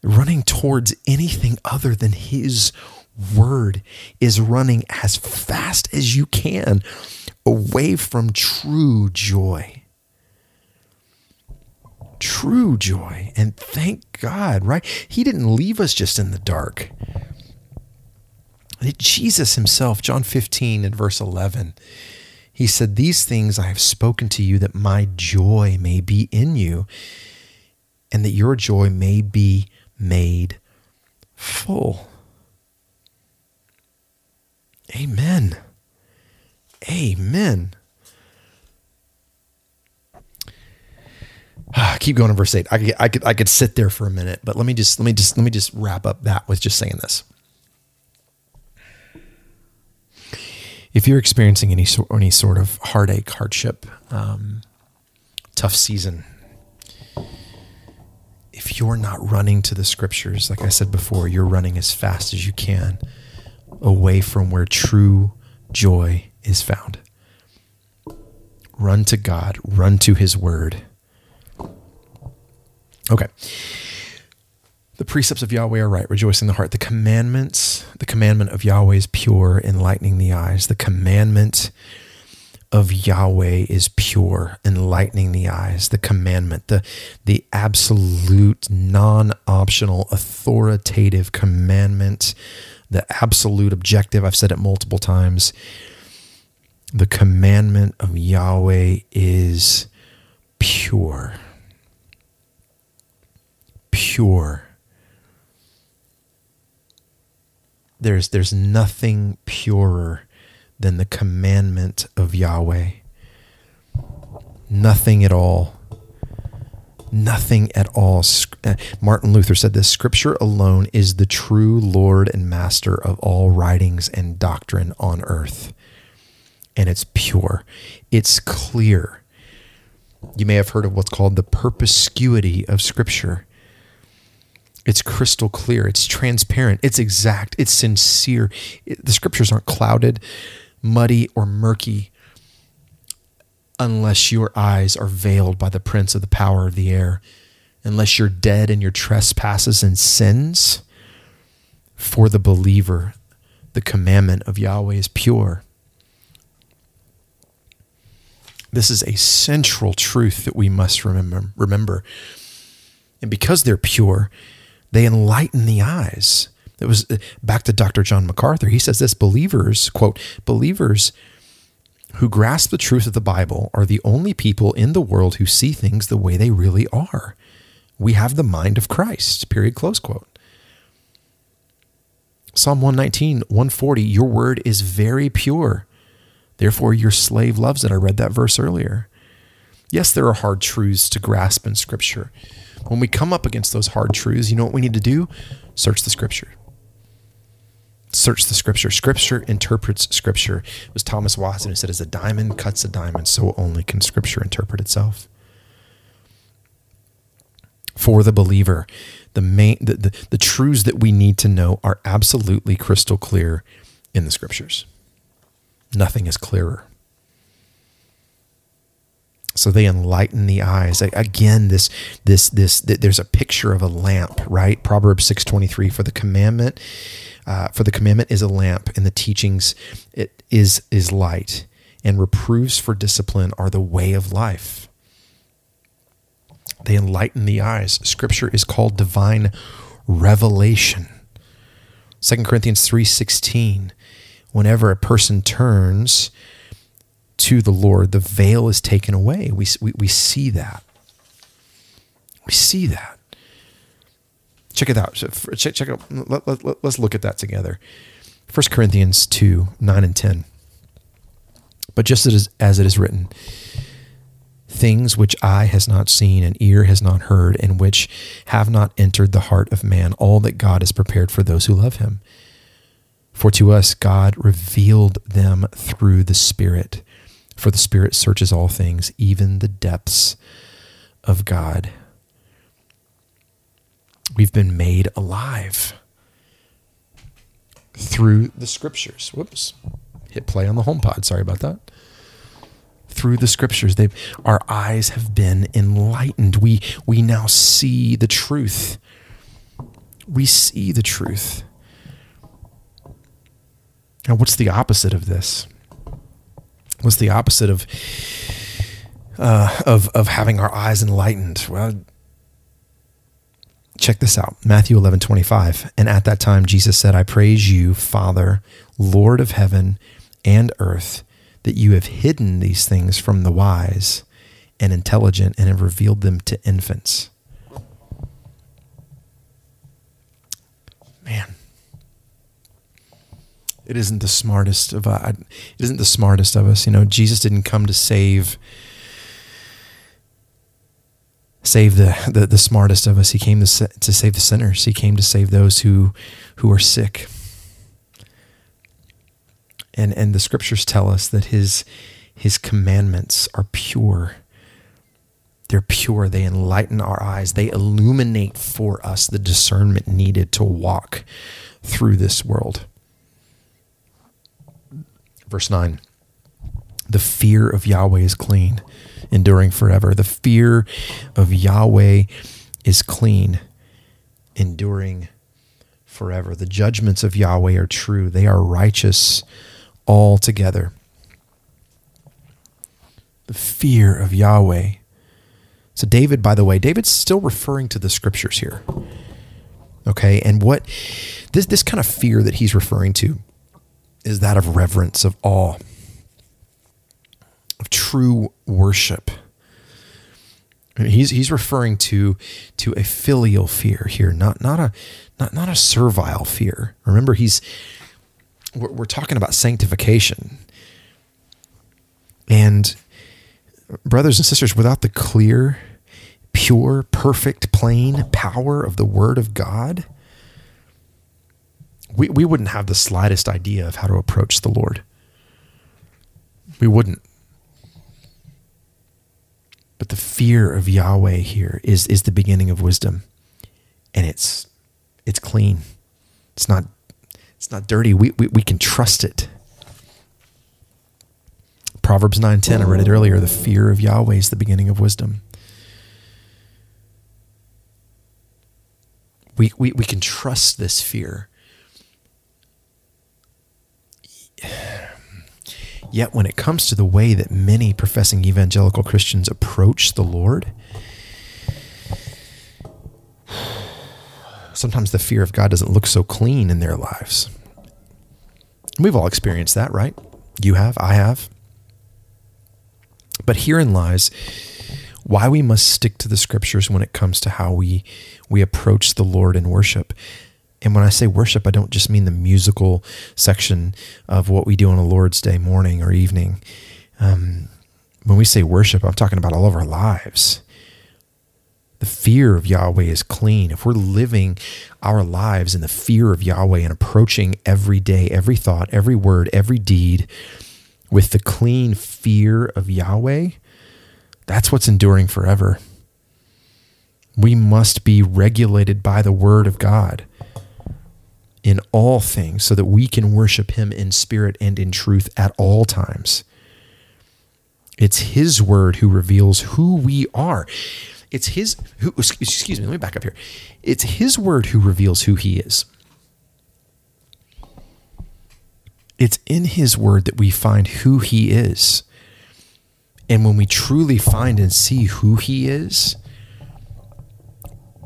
Running towards anything other than his word is running as fast as you can away from true joy. True joy. And thank God, right? He didn't leave us just in the dark. Jesus himself, John 15 and verse 11, he said, These things I have spoken to you that my joy may be in you and that your joy may be made full. Amen. Amen. Ah, keep going to verse eight. I could, I could I could sit there for a minute, but let me just let me just let me just wrap up that with just saying this. If you're experiencing any sort any sort of heartache, hardship, um, tough season, if you're not running to the scriptures, like I said before, you're running as fast as you can away from where true joy is found. Run to God, run to His Word. Okay. The precepts of Yahweh are right, rejoicing the heart. The commandments, the commandment of Yahweh is pure, enlightening the eyes. The commandment of Yahweh is pure, enlightening the eyes. The commandment, the, the absolute, non optional, authoritative commandment, the absolute objective. I've said it multiple times. The commandment of Yahweh is pure. Pure. There's, there's nothing purer than the commandment of Yahweh. Nothing at all. Nothing at all. Uh, Martin Luther said this Scripture alone is the true Lord and Master of all writings and doctrine on earth. And it's pure, it's clear. You may have heard of what's called the perspicuity of Scripture. It's crystal clear. It's transparent. It's exact. It's sincere. It, the scriptures aren't clouded, muddy, or murky unless your eyes are veiled by the prince of the power of the air, unless you're dead in your trespasses and sins. For the believer, the commandment of Yahweh is pure. This is a central truth that we must remember. remember. And because they're pure, they enlighten the eyes. It was uh, back to Dr. John MacArthur. He says this believers, quote, believers who grasp the truth of the Bible are the only people in the world who see things the way they really are. We have the mind of Christ, period, close quote. Psalm 119, 140, your word is very pure. Therefore, your slave loves it. I read that verse earlier. Yes, there are hard truths to grasp in Scripture. When we come up against those hard truths, you know what we need to do? Search the Scripture search the scripture. Scripture interprets scripture. It was Thomas Watson who said, as a diamond cuts a diamond, so only can scripture interpret itself. For the believer, the main the, the, the truths that we need to know are absolutely crystal clear in the scriptures. Nothing is clearer. So they enlighten the eyes. Again, this this this there's a picture of a lamp, right? Proverbs 6:23 for the commandment uh, for the commandment is a lamp, and the teachings it is is light, and reproofs for discipline are the way of life. They enlighten the eyes. Scripture is called divine revelation. 2 Corinthians 3:16 Whenever a person turns to the Lord, the veil is taken away. We, we, we see that. We see that. Check it out. Check, check out. Let, let, let, let's look at that together. 1 Corinthians 2 9 and 10. But just as, as it is written, things which eye has not seen and ear has not heard, and which have not entered the heart of man, all that God has prepared for those who love him. For to us God revealed them through the Spirit. For the Spirit searches all things, even the depths of God. We've been made alive through the scriptures. Whoops. Hit play on the HomePod. Sorry about that. Through the scriptures, they our eyes have been enlightened. We we now see the truth. We see the truth. Now, what's the opposite of this? What's the opposite of uh, of of having our eyes enlightened? Well, check this out Matthew 11 25. And at that time, Jesus said, I praise you, Father, Lord of heaven and earth, that you have hidden these things from the wise and intelligent and have revealed them to infants. Man, it isn't the smartest of uh, it isn't the smartest of us. You know, Jesus didn't come to save save the, the, the smartest of us. He came to, to save the sinners. He came to save those who, who are sick. And, and the scriptures tell us that his, his commandments are pure. They're pure. They enlighten our eyes. They illuminate for us the discernment needed to walk through this world. Verse 9 The fear of Yahweh is clean, enduring forever. The fear of Yahweh is clean, enduring forever. The judgments of Yahweh are true, they are righteous altogether. The fear of Yahweh. So, David, by the way, David's still referring to the scriptures here. Okay. And what this, this kind of fear that he's referring to is that of reverence, of awe, of true worship. He's, he's referring to, to a filial fear here, not, not, a, not, not a servile fear. Remember, he's, we're, we're talking about sanctification. And brothers and sisters, without the clear, pure, perfect, plain power of the Word of God, we, we wouldn't have the slightest idea of how to approach the Lord. We wouldn't. But the fear of Yahweh here is, is the beginning of wisdom. And it's it's clean. It's not it's not dirty. We, we, we can trust it. Proverbs 9:10, I read it earlier, the fear of Yahweh is the beginning of wisdom. We, we, we can trust this fear. Yet, when it comes to the way that many professing evangelical Christians approach the Lord, sometimes the fear of God doesn't look so clean in their lives. We've all experienced that, right? You have, I have. But herein lies why we must stick to the scriptures when it comes to how we we approach the Lord in worship. And when I say worship, I don't just mean the musical section of what we do on a Lord's Day morning or evening. Um, when we say worship, I'm talking about all of our lives. The fear of Yahweh is clean. If we're living our lives in the fear of Yahweh and approaching every day, every thought, every word, every deed with the clean fear of Yahweh, that's what's enduring forever. We must be regulated by the word of God in all things so that we can worship him in spirit and in truth at all times. It's his word who reveals who we are. It's his who excuse me, let me back up here. It's his word who reveals who he is. It's in his word that we find who he is. And when we truly find and see who he is,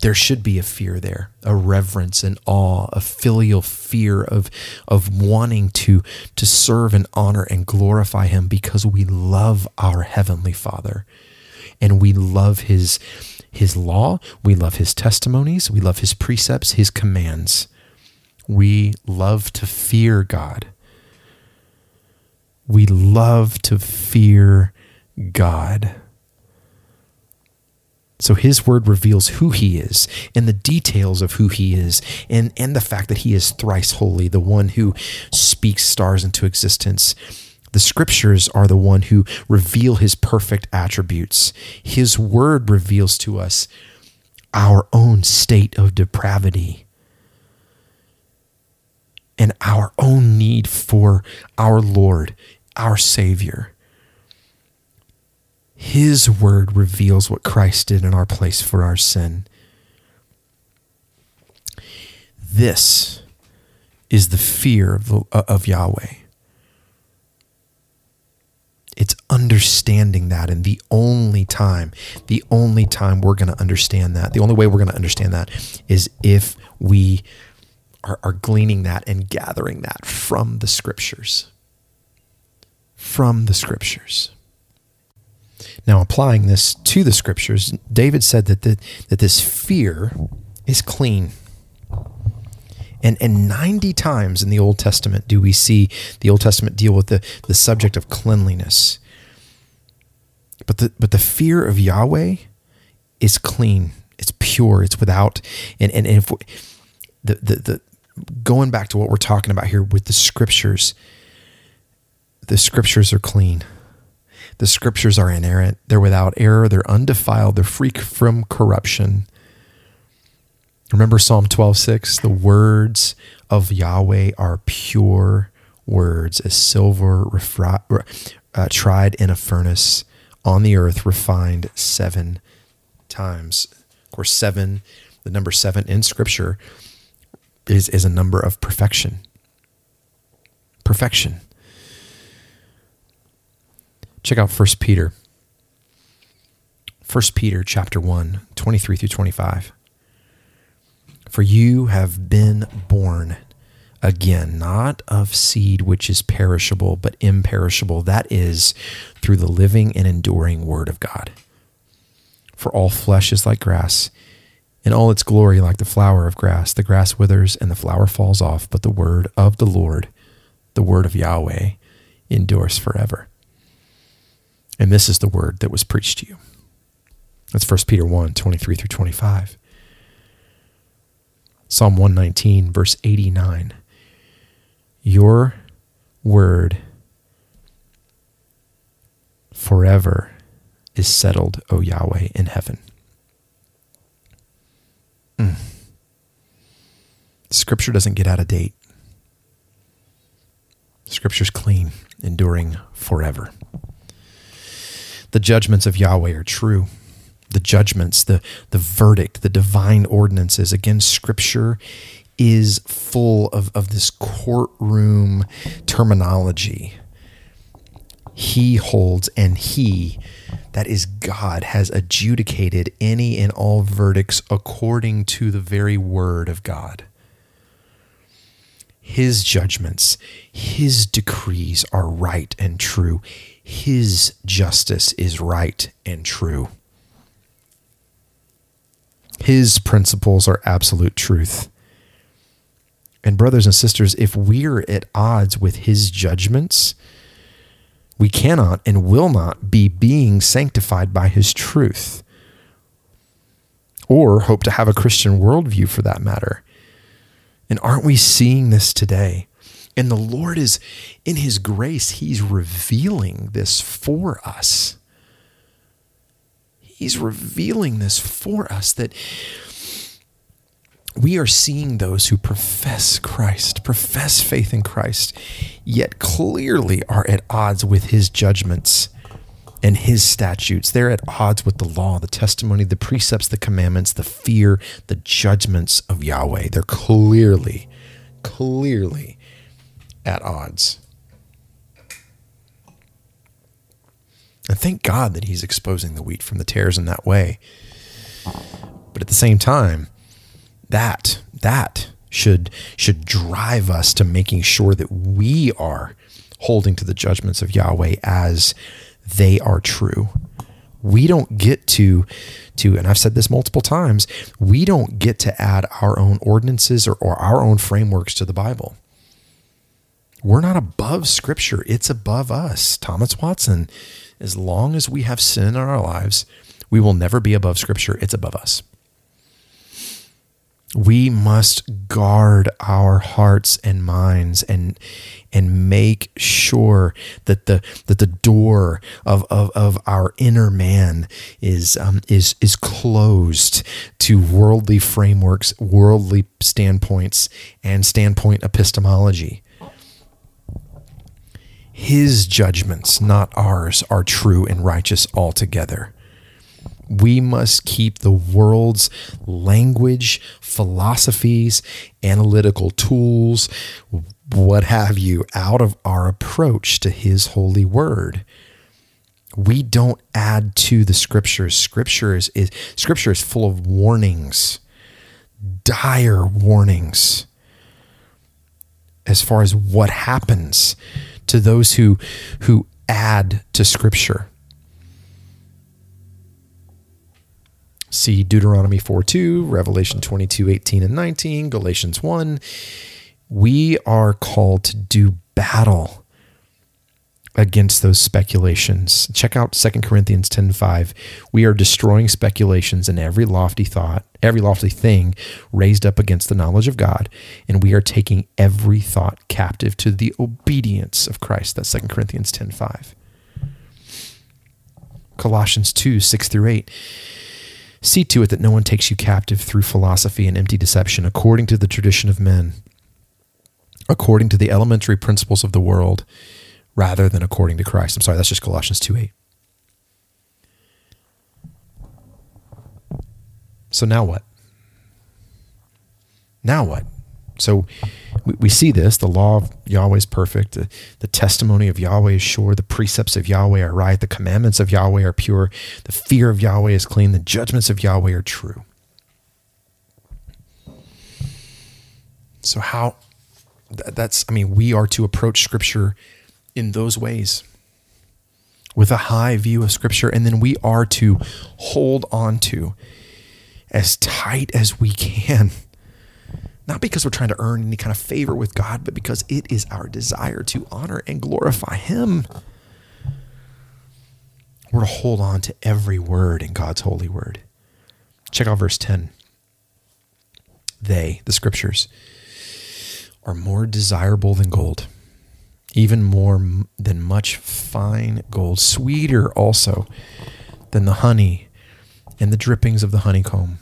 there should be a fear there, a reverence and awe, a filial fear of, of wanting to, to serve and honor and glorify him because we love our heavenly Father and we love his, his law, we love his testimonies, we love his precepts, his commands. We love to fear God. We love to fear God. So his word reveals who he is and the details of who he is and, and the fact that he is thrice holy, the one who speaks stars into existence. The scriptures are the one who reveal his perfect attributes. His word reveals to us our own state of depravity and our own need for our Lord, our Savior. His word reveals what Christ did in our place for our sin. This is the fear of, the, uh, of Yahweh. It's understanding that, and the only time, the only time we're going to understand that, the only way we're going to understand that is if we are, are gleaning that and gathering that from the scriptures. From the scriptures. Now, applying this to the scriptures, David said that, the, that this fear is clean. And, and 90 times in the Old Testament do we see the Old Testament deal with the, the subject of cleanliness. But the, but the fear of Yahweh is clean. It's pure. It's without and and, and if we, the, the the going back to what we're talking about here with the scriptures, the scriptures are clean. The scriptures are inerrant. They're without error. They're undefiled. They're free from corruption. Remember Psalm 12:6, the words of Yahweh are pure words as silver refri- uh, tried in a furnace on the earth refined 7 times. Of course 7, the number 7 in scripture is is a number of perfection. Perfection. Check out 1 Peter. 1 Peter chapter 1, 23 through 25. For you have been born again, not of seed which is perishable, but imperishable. That is through the living and enduring word of God. For all flesh is like grass, and all its glory like the flower of grass. The grass withers and the flower falls off, but the word of the Lord, the word of Yahweh, endures forever. And this is the word that was preached to you. That's 1 Peter 1 23 through 25. Psalm 119, verse 89. Your word forever is settled, O Yahweh, in heaven. Mm. Scripture doesn't get out of date. Scripture's clean, enduring forever. The judgments of Yahweh are true. The judgments, the, the verdict, the divine ordinances. Again, Scripture is full of, of this courtroom terminology. He holds, and He, that is God, has adjudicated any and all verdicts according to the very word of God. His judgments, His decrees are right and true. His justice is right and true. His principles are absolute truth. And, brothers and sisters, if we're at odds with His judgments, we cannot and will not be being sanctified by His truth or hope to have a Christian worldview for that matter. And aren't we seeing this today? And the Lord is, in His grace, He's revealing this for us. He's revealing this for us that we are seeing those who profess Christ, profess faith in Christ, yet clearly are at odds with His judgments and His statutes. They're at odds with the law, the testimony, the precepts, the commandments, the fear, the judgments of Yahweh. They're clearly, clearly at odds. And thank God that he's exposing the wheat from the tares in that way. But at the same time, that that should should drive us to making sure that we are holding to the judgments of Yahweh as they are true. We don't get to to and I've said this multiple times, we don't get to add our own ordinances or, or our own frameworks to the Bible. We're not above scripture, it's above us. Thomas Watson as long as we have sin in our lives, we will never be above Scripture. It's above us. We must guard our hearts and minds and and make sure that the that the door of, of, of our inner man is um, is is closed to worldly frameworks, worldly standpoints, and standpoint epistemology. His judgments, not ours, are true and righteous altogether. We must keep the world's language, philosophies, analytical tools, what have you, out of our approach to His holy word. We don't add to the scriptures. Scripture is, scripture is full of warnings, dire warnings, as far as what happens to those who who add to scripture. See Deuteronomy 4 2, Revelation 22 18 and 19, Galatians 1. We are called to do battle against those speculations. Check out 2 Corinthians 10:5. We are destroying speculations and every lofty thought, every lofty thing raised up against the knowledge of God, and we are taking every thought captive to the obedience of Christ. That's 2 Corinthians 10:5. Colossians 2, 6 through 8. See to it that no one takes you captive through philosophy and empty deception, according to the tradition of men, according to the elementary principles of the world rather than according to Christ. I'm sorry, that's just Colossians 2 8. So now what? Now what? So we, see this. The law of Yahweh is perfect. The testimony of Yahweh is sure. The precepts of Yahweh are right. The commandments of Yahweh are pure. The fear of Yahweh is clean. The judgments of Yahweh are true. So, how that's, I mean, we are to approach Scripture in those ways with a high view of Scripture, and then we are to hold on to as tight as we can. Not because we're trying to earn any kind of favor with God, but because it is our desire to honor and glorify Him. We're to hold on to every word in God's holy word. Check out verse 10. They, the scriptures, are more desirable than gold even more than much fine gold, sweeter also than the honey and the drippings of the honeycomb.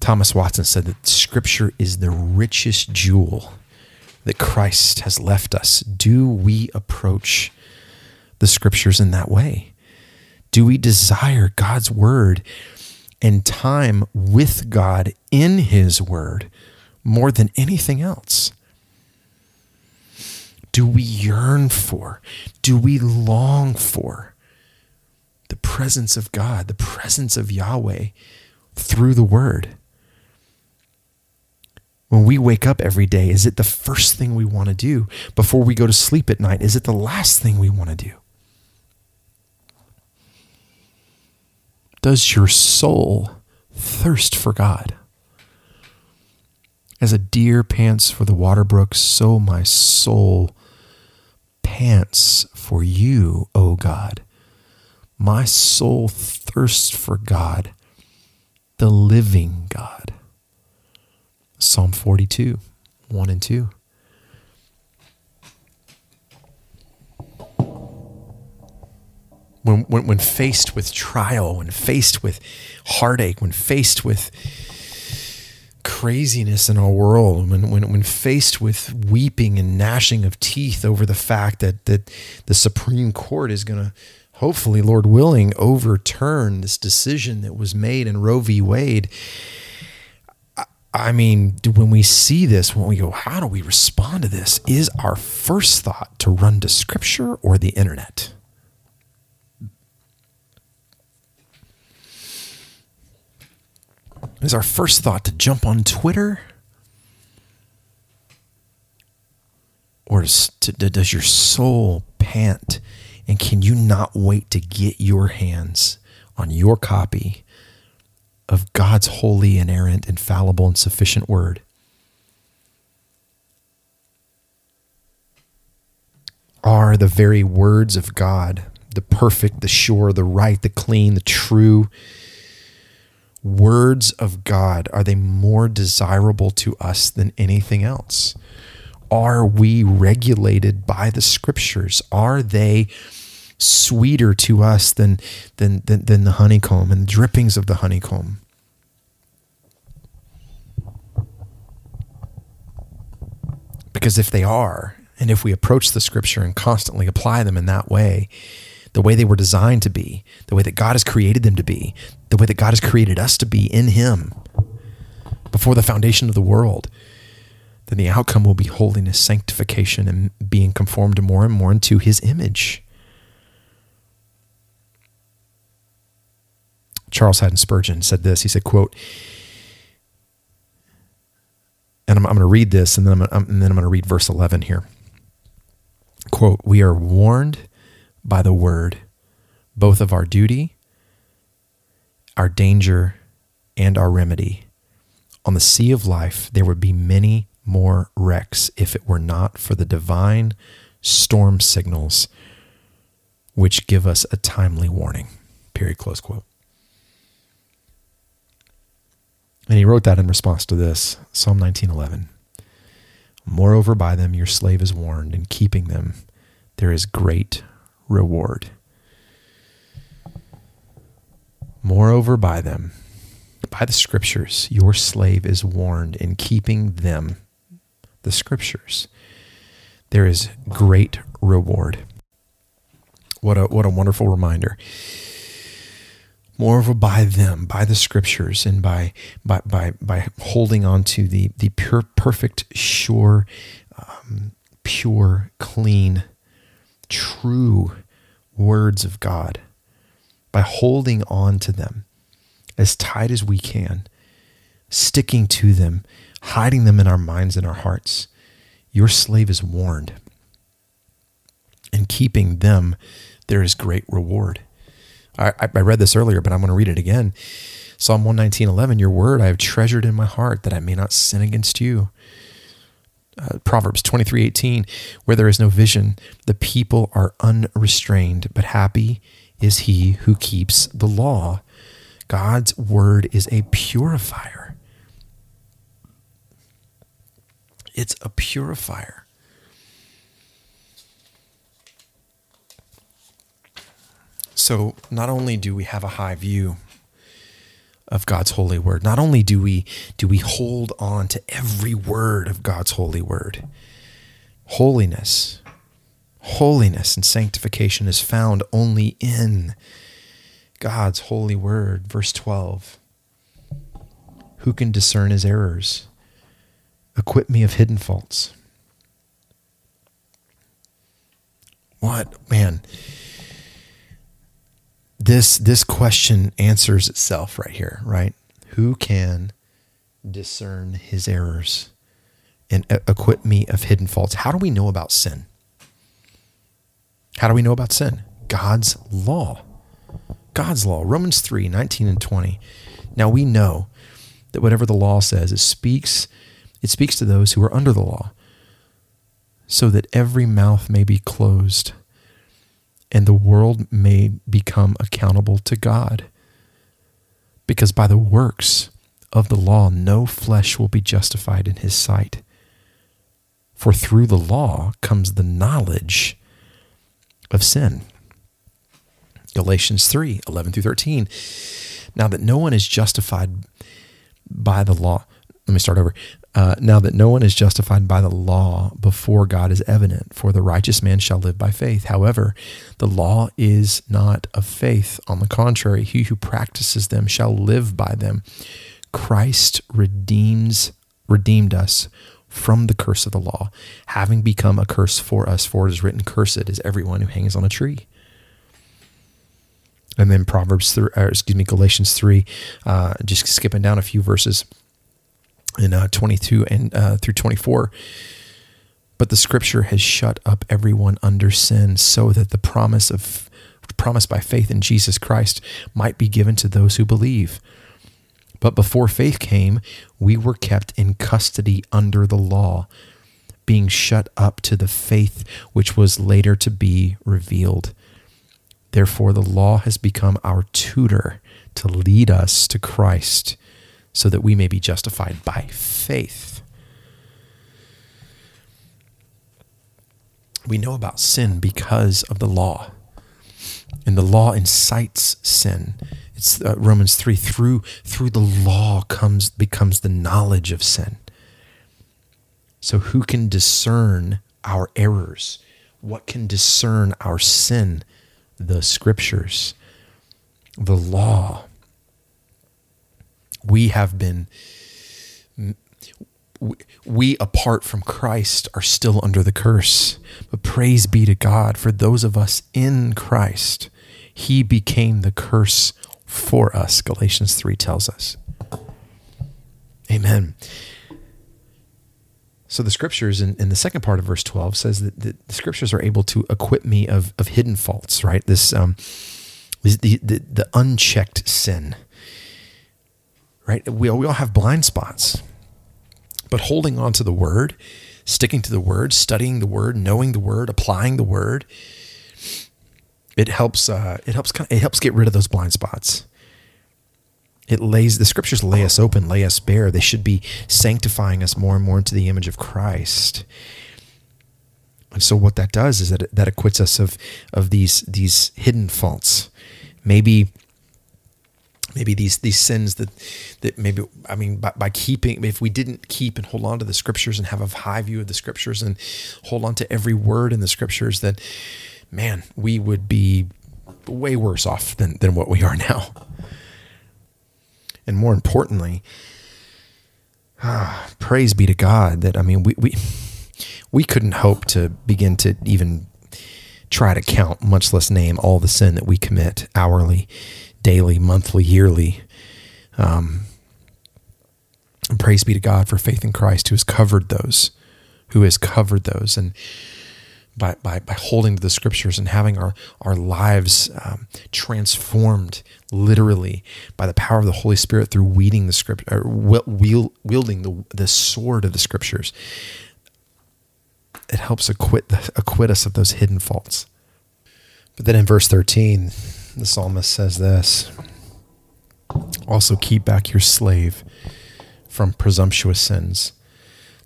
Thomas Watson said that Scripture is the richest jewel that Christ has left us. Do we approach the Scriptures in that way? Do we desire God's Word and time with God in His Word? More than anything else? Do we yearn for? Do we long for the presence of God, the presence of Yahweh through the Word? When we wake up every day, is it the first thing we want to do? Before we go to sleep at night, is it the last thing we want to do? Does your soul thirst for God? As a deer pants for the water brook, so my soul pants for you, O God. My soul thirsts for God, the living God. Psalm 42, 1 and 2. When, when, when faced with trial, when faced with heartache, when faced with craziness in our world when, when, when faced with weeping and gnashing of teeth over the fact that, that the Supreme Court is going to hopefully, Lord willing, overturn this decision that was made in Roe v. Wade. I mean, when we see this, when we go, how do we respond to this? Is our first thought to run to scripture or the internet? Is our first thought to jump on Twitter? Or does, your soul pant? And can you not wait to get your hands on your copy of God's holy, inerrant, infallible, and sufficient word? Are the very words of God the perfect, the sure, the right, the clean, the true, words of God, are they more desirable to us than anything else? Are we regulated by the scriptures? Are they sweeter to us than, than, than, than the honeycomb and the drippings of the honeycomb? Because if they are, and if we approach the scripture and constantly apply them in that way, the way they were designed to be, the way that God has created them to be, the way that God has created us to be in Him before the foundation of the world, then the outcome will be holiness, sanctification, and being conformed more and more into His image. Charles Haddon Spurgeon said this. He said, "quote." And I'm, I'm going to read this, and then I'm, um, and then I'm going to read verse 11 here. Quote: We are warned by the word, both of our duty, our danger, and our remedy. On the sea of life, there would be many more wrecks if it were not for the divine storm signals which give us a timely warning. Period. Close quote. And he wrote that in response to this Psalm 19:11. Moreover, by them your slave is warned, in keeping them there is great reward. Moreover, by them, by the scriptures, your slave is warned, in keeping them, the scriptures, there is great reward. What a what a wonderful reminder. Moreover, by them, by the scriptures, and by by by by holding on to the the pure, perfect, sure, um, pure, clean, true words of God, by holding on to them as tight as we can, sticking to them, hiding them in our minds and our hearts, your slave is warned. And keeping them, there is great reward. I, I read this earlier, but I'm going to read it again. Psalm 119, 11, your word I have treasured in my heart that I may not sin against you. Uh, Proverbs 23:18, where there is no vision, the people are unrestrained, but happy is he who keeps the law. God's word is a purifier. It's a purifier. So, not only do we have a high view of God's holy word, not only do we do we hold on to every word of God's holy word. Holiness, holiness and sanctification is found only in God's holy word. Verse 12. Who can discern his errors? Acquit me of hidden faults. What, man? This this question answers itself right here, right? Who can discern his errors and acquit me of hidden faults? How do we know about sin? How do we know about sin? God's law. God's law. Romans 3, 19 and 20. Now we know that whatever the law says, it speaks, it speaks to those who are under the law, so that every mouth may be closed and the world may become accountable to God. Because by the works of the law, no flesh will be justified in his sight. For through the law comes the knowledge of sin. Galatians 3 11 through 13. Now that no one is justified by the law, let me start over. Uh, now that no one is justified by the law before God is evident, for the righteous man shall live by faith. However, the law is not of faith. On the contrary, he who practices them shall live by them. Christ redeems redeemed us from the curse of the law, having become a curse for us. For it is written, "Cursed is everyone who hangs on a tree." And then Proverbs, three, excuse me, Galatians three, uh, just skipping down a few verses in uh, 22 and uh, through 24. But the scripture has shut up everyone under sin so that the promise of promise by faith in Jesus Christ might be given to those who believe. But before faith came, we were kept in custody under the law, being shut up to the faith which was later to be revealed. Therefore, the law has become our tutor to lead us to Christ so that we may be justified by faith. We know about sin because of the law. And the law incites sin. It's uh, Romans 3 through through the law comes becomes the knowledge of sin. So who can discern our errors? What can discern our sin? The scriptures, the law we have been we apart from Christ are still under the curse. But praise be to God for those of us in Christ. He became the curse for us, Galatians 3 tells us. Amen. So the scriptures in, in the second part of verse 12 says that the, the scriptures are able to acquit me of, of hidden faults, right? This, um, the, the, the unchecked sin right? We all, we all have blind spots. But holding on to the word, sticking to the word, studying the word, knowing the word, applying the word, it helps. Uh, it helps. It helps get rid of those blind spots. It lays the scriptures lay us open, lay us bare. They should be sanctifying us more and more into the image of Christ. And so what that does is that it, that acquits us of of these these hidden faults. Maybe maybe these these sins that that maybe I mean by, by keeping if we didn't keep and hold on to the scriptures and have a high view of the scriptures and hold on to every word in the scriptures that man, we would be way worse off than, than what we are now. And more importantly, ah, praise be to God that I mean we, we we couldn't hope to begin to even try to count, much less name all the sin that we commit hourly, daily, monthly, yearly. Um, praise be to God for faith in Christ who has covered those, who has covered those. And by, by, by holding to the scriptures and having our, our lives um, transformed literally by the power of the Holy Spirit through weeding the script or wielding the, the sword of the scriptures. It helps acquit, acquit us of those hidden faults. But then in verse 13, the psalmist says this Also keep back your slave from presumptuous sins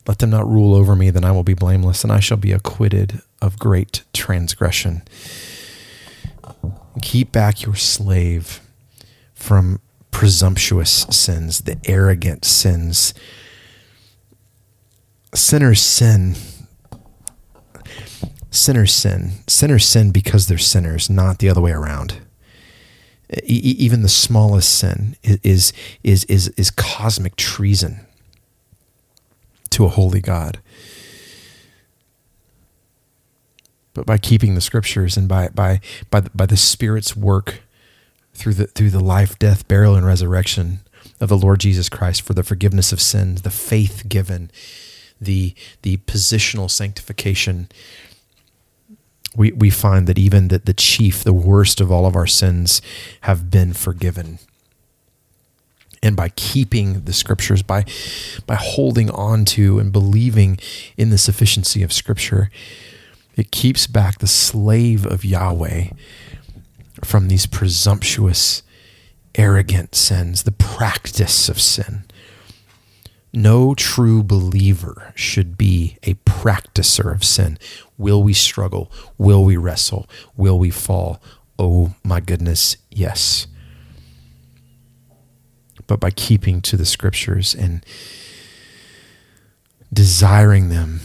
let them not rule over me, then I will be blameless, and I shall be acquitted of great transgression. Keep back your slave from presumptuous sins, the arrogant sins. Sinners sin. Sinners sin. Sinners sin because they're sinners, not the other way around. Even the smallest sin is, is, is, is cosmic treason to a holy God. But by keeping the scriptures and by by by the, by the Spirit's work through the through the life, death, burial, and resurrection of the Lord Jesus Christ for the forgiveness of sins, the faith given, the the positional sanctification, we, we find that even that the chief, the worst of all of our sins, have been forgiven. And by keeping the scriptures by by holding on to and believing in the sufficiency of scripture it keeps back the slave of Yahweh from these presumptuous arrogant sins the practice of sin no true believer should be a practicer of sin. Will we struggle? Will we wrestle? Will we fall? Oh my goodness yes. But by keeping to the scriptures and desiring them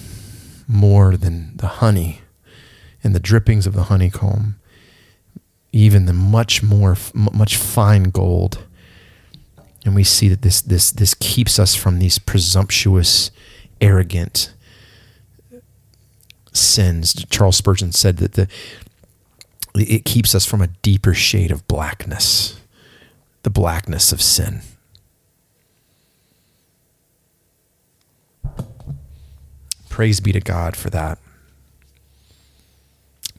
more than the honey and the drippings of the honeycomb, even the much more, much fine gold. And we see that this, this, this keeps us from these presumptuous, arrogant sins. Charles Spurgeon said that the, it keeps us from a deeper shade of blackness the blackness of sin. Praise be to God for that.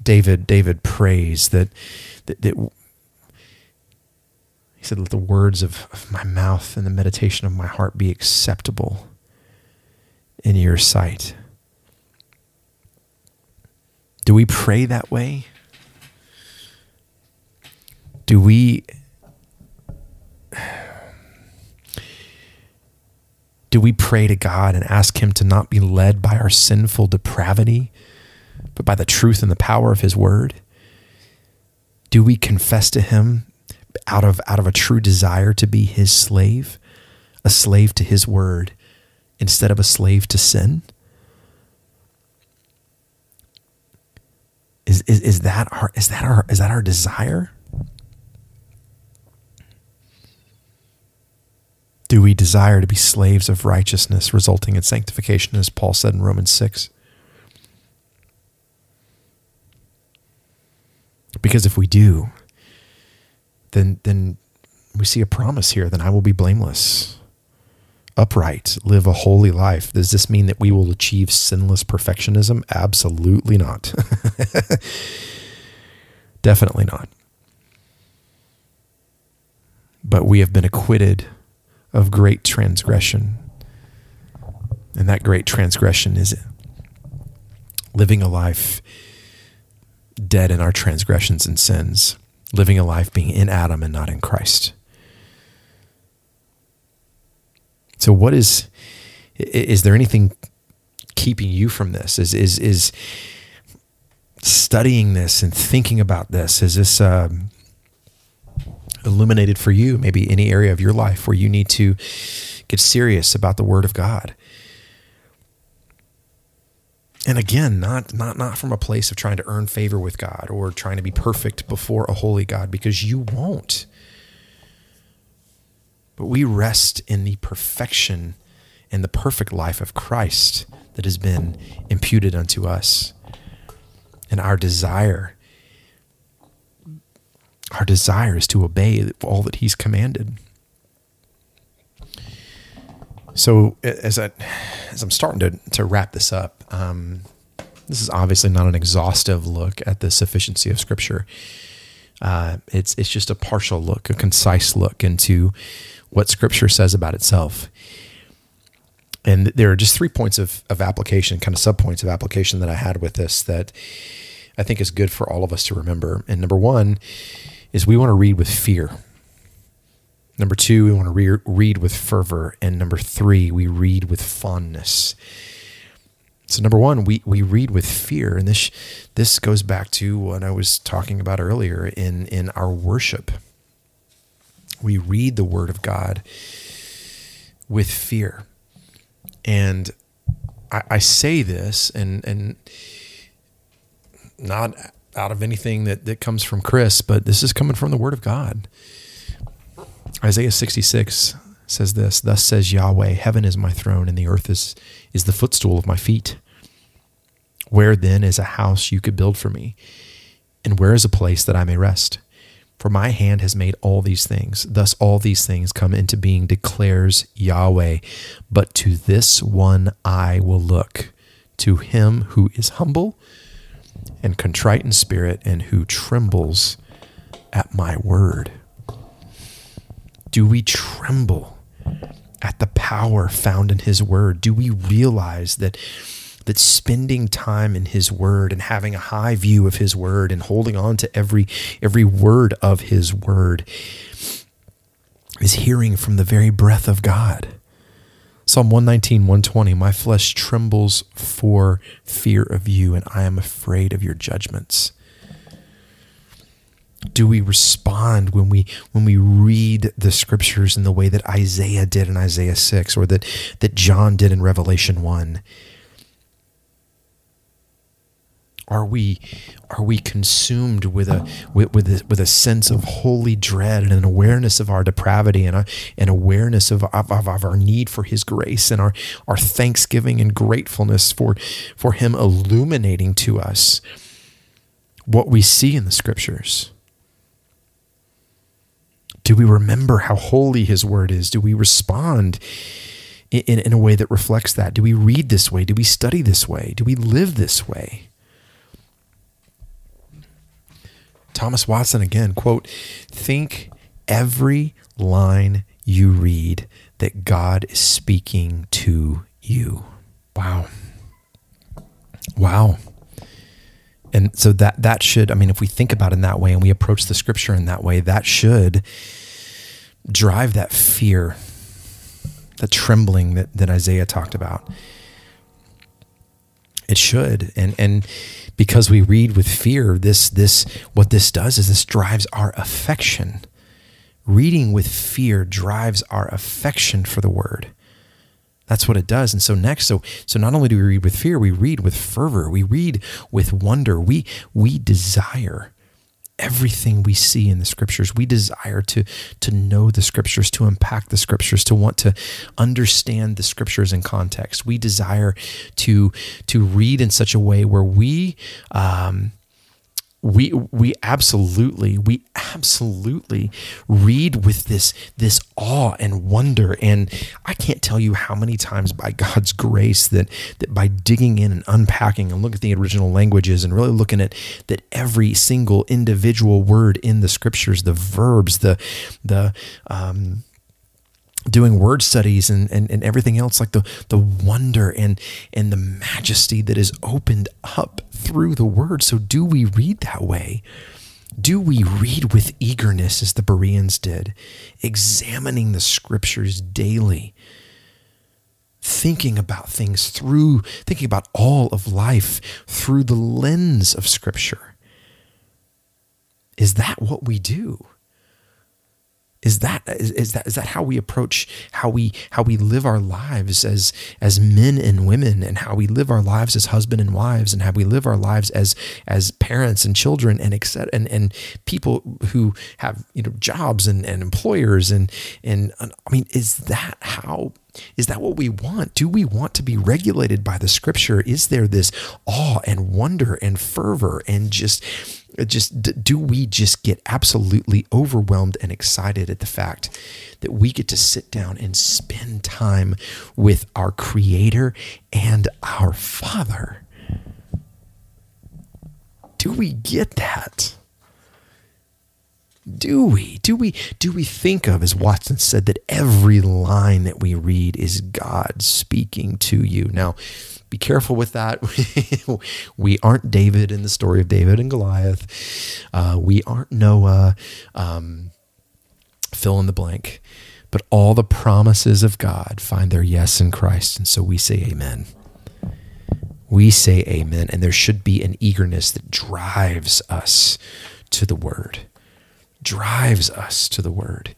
David, David prays that, that, that said, Let the words of, of my mouth and the meditation of my heart be acceptable in your sight. Do we pray that way? Do we do we pray to God and ask Him to not be led by our sinful depravity, but by the truth and the power of His Word? Do we confess to Him out of, out of a true desire to be His slave, a slave to His Word, instead of a slave to sin? Is, is, is that our is that our is that our desire? Do we desire to be slaves of righteousness, resulting in sanctification, as Paul said in Romans 6? Because if we do, then, then we see a promise here then I will be blameless, upright, live a holy life. Does this mean that we will achieve sinless perfectionism? Absolutely not. Definitely not. But we have been acquitted of great transgression. And that great transgression is living a life dead in our transgressions and sins, living a life being in Adam and not in Christ. So, what is is there anything keeping you from this? Is is is studying this and thinking about this? Is this um, illuminated for you? Maybe any area of your life where you need to get serious about the Word of God. And again, not not not from a place of trying to earn favor with God or trying to be perfect before a holy God, because you won't. But we rest in the perfection and the perfect life of Christ that has been imputed unto us. And our desire, our desire is to obey all that He's commanded. So as I as I'm starting to to wrap this up, um, this is obviously not an exhaustive look at the sufficiency of Scripture. Uh, it's it's just a partial look, a concise look into what Scripture says about itself. And there are just three points of, of application, kind of subpoints of application that I had with this that I think is good for all of us to remember. And number one is we want to read with fear. Number two, we want to re- read with fervor. And number three, we read with fondness. So number one, we, we read with fear. And this, this goes back to what I was talking about earlier in, in our worship. We read the word of God with fear. And I, I say this and, and not out of anything that, that comes from Chris, but this is coming from the word of God. Isaiah 66 says this Thus says Yahweh, Heaven is my throne, and the earth is, is the footstool of my feet. Where then is a house you could build for me? And where is a place that I may rest? For my hand has made all these things. Thus all these things come into being, declares Yahweh. But to this one I will look, to him who is humble and contrite in spirit, and who trembles at my word. Do we tremble at the power found in his word? Do we realize that that spending time in his word and having a high view of his word and holding on to every every word of his word is hearing from the very breath of God. Psalm 119, 120, my flesh trembles for fear of you, and I am afraid of your judgments do we respond when we when we read the scriptures in the way that Isaiah did in Isaiah 6 or that that John did in Revelation 1 are we are we consumed with a with, with a, with a sense of holy dread and an awareness of our depravity and a, an awareness of, of, of our need for his grace and our our thanksgiving and gratefulness for for him illuminating to us what we see in the scriptures do we remember how holy his word is? Do we respond in, in, in, a way that reflects that? Do we read this way? Do we study this way? Do we live this way? Thomas Watson again, quote, think every line you read that God is speaking to you. Wow. Wow. And so that that should, I mean, if we think about it in that way and we approach the scripture in that way, that should drive that fear, the trembling that, that Isaiah talked about. It should. And and because we read with fear, this this what this does is this drives our affection. Reading with fear drives our affection for the word. That's what it does. And so next, so so not only do we read with fear, we read with fervor, we read with wonder. We we desire everything we see in the scriptures. We desire to, to know the scriptures, to unpack the scriptures, to want to understand the scriptures in context. We desire to, to read in such a way where we, um, we we absolutely we absolutely read with this this awe and wonder. And I can't tell you how many times by God's grace that that by digging in and unpacking and looking at the original languages and really looking at that every single individual word in the scriptures the verbs the the um doing word studies and, and, and everything else like the, the wonder and and the majesty that is opened up through the word. So do we read that way? Do we read with eagerness as the bereans did examining the scriptures daily thinking about things through thinking about all of life through the lens of scripture? Is that what we do is that is, is that is that how we approach how we how we live our lives as as men and women and how we live our lives as husband and wives and how we live our lives as as parents and children and etc and and people who have you know jobs and, and employers and and I mean is that how is that what we want? Do we want to be regulated by the scripture? Is there this awe and wonder and fervor and just just do we just get absolutely overwhelmed and excited at the fact that we get to sit down and spend time with our creator and our father? Do we get that? Do we? Do we do we think of as watson said that every line that we read is god speaking to you? Now be careful with that. we aren't David in the story of David and Goliath. Uh, we aren't Noah. Um, fill in the blank. But all the promises of God find their yes in Christ. And so we say amen. We say amen. And there should be an eagerness that drives us to the word, drives us to the word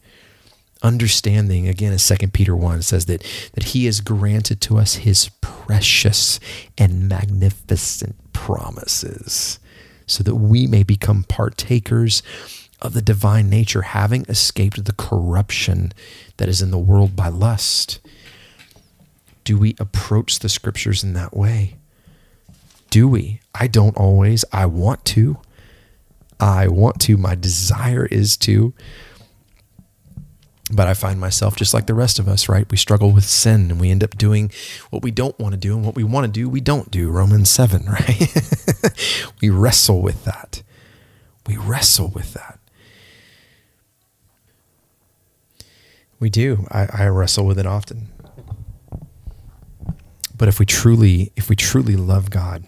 understanding again as 2 peter 1 says that that he has granted to us his precious and magnificent promises so that we may become partakers of the divine nature having escaped the corruption that is in the world by lust. Do we approach the scriptures in that way? Do we? I don't always. I want to. I want to. My desire is to but I find myself just like the rest of us, right? We struggle with sin and we end up doing what we don't want to do, and what we want to do, we don't do. Romans 7, right? we wrestle with that. We wrestle with that. We do. I, I wrestle with it often. But if we truly, if we truly love God,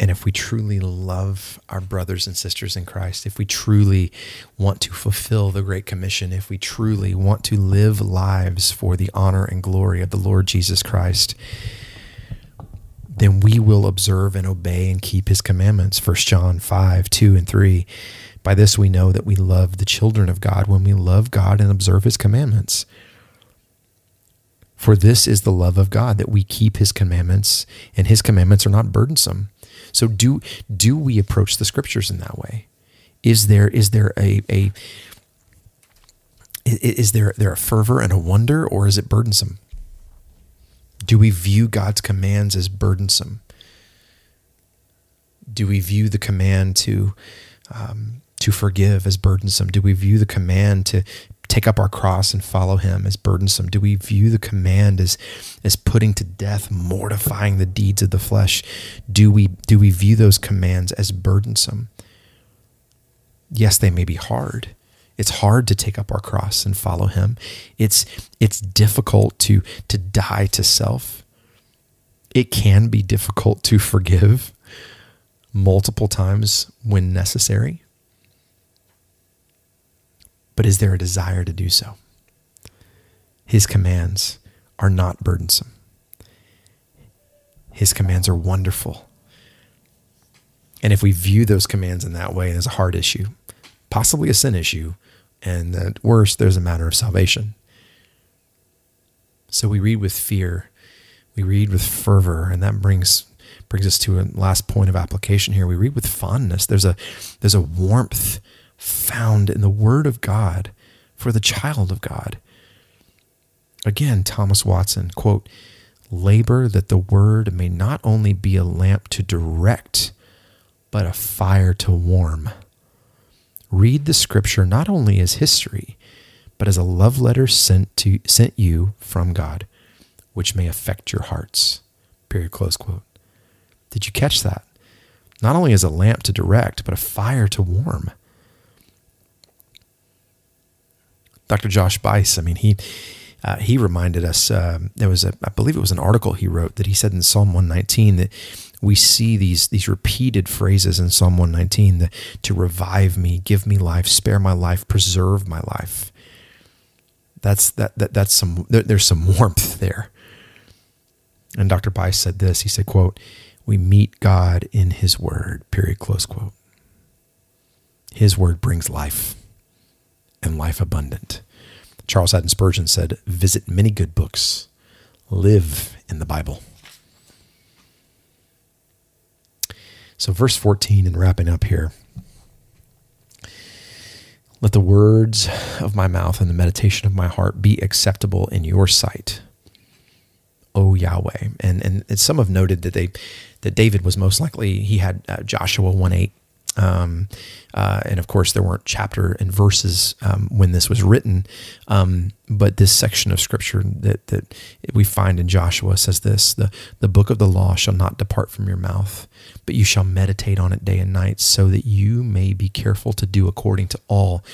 and if we truly love our brothers and sisters in Christ, if we truly want to fulfill the Great Commission, if we truly want to live lives for the honor and glory of the Lord Jesus Christ, then we will observe and obey and keep his commandments. 1 John 5, 2 and 3. By this we know that we love the children of God when we love God and observe his commandments. For this is the love of God, that we keep his commandments, and his commandments are not burdensome. So do do we approach the scriptures in that way? Is there is there a a is there there a fervor and a wonder, or is it burdensome? Do we view God's commands as burdensome? Do we view the command to um, to forgive as burdensome? Do we view the command to take up our cross and follow him as burdensome? Do we view the command as as putting to death, mortifying the deeds of the flesh? Do we do we view those commands as burdensome? Yes, they may be hard. It's hard to take up our cross and follow him. It's it's difficult to to die to self. It can be difficult to forgive multiple times when necessary. But is there a desire to do so? His commands are not burdensome. His commands are wonderful. And if we view those commands in that way, there's a heart issue, possibly a sin issue, and at worst, there's a matter of salvation. So we read with fear, we read with fervor, and that brings brings us to a last point of application here. We read with fondness. There's a there's a warmth found in the Word of God for the child of God. Again, Thomas Watson, quote, labor that the Word may not only be a lamp to direct, but a fire to warm. Read the Scripture not only as history, but as a love letter sent to sent you from God, which may affect your hearts. Period. Close quote. Did you catch that? Not only as a lamp to direct, but a fire to warm. Dr. Josh Buice. I mean, he uh, he reminded us. Uh, there was a, I believe it was an article he wrote that he said in Psalm 119 that we see these these repeated phrases in Psalm 119 that to revive me, give me life, spare my life, preserve my life. That's that, that that's some there, there's some warmth there. And Dr. Buice said this. He said, "quote We meet God in His Word." Period. Close quote. His Word brings life, and life abundant. Charles Haddon Spurgeon said, Visit many good books, live in the Bible. So, verse 14, and wrapping up here. Let the words of my mouth and the meditation of my heart be acceptable in your sight, O Yahweh. And and some have noted that they that David was most likely he had uh, Joshua one eight um, uh, and of course, there weren't chapter and verses um, when this was written. Um, but this section of scripture that, that we find in Joshua says this the, the book of the law shall not depart from your mouth, but you shall meditate on it day and night, so that you may be careful to do according to all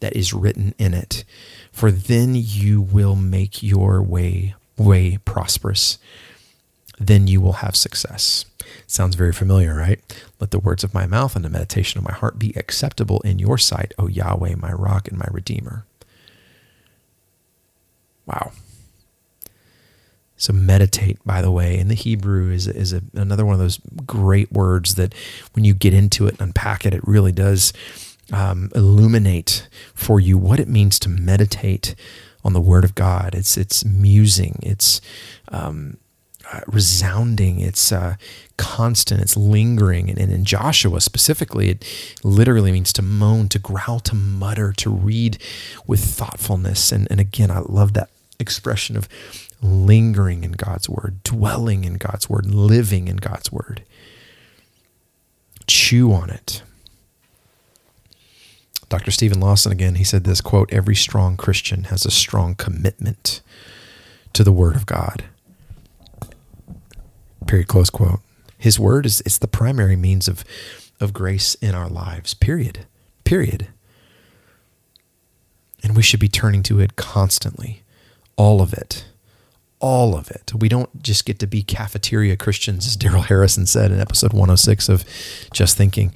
that is written in it. For then you will make your way way prosperous. Then you will have success. Sounds very familiar, right? Let the words of my mouth and the meditation of my heart be acceptable in your sight, O Yahweh, my rock and my redeemer. Wow. So meditate, by the way, in the Hebrew is is a, another one of those great words that when you get into it and unpack it, it really does um, illuminate for you what it means to meditate on the Word of God. It's it's musing. It's um, uh, resounding, it's uh, constant, it's lingering. And, and, in Joshua specifically, it literally means to moan, to growl, to mutter, to read with thoughtfulness. And, and again, I love that expression of lingering in God's word, dwelling in God's word, living in God's word. Chew on it. Dr. Steven Lawson again, he said this quote, every strong Christian has a strong commitment to the word of God. Period. Close quote. His word is it's the primary means of of grace in our lives. Period. Period. And we should be turning to it constantly. All of it. All of it. We don't just get to be cafeteria Christians, as Darrell Harrison said in episode 106 of Just Thinking.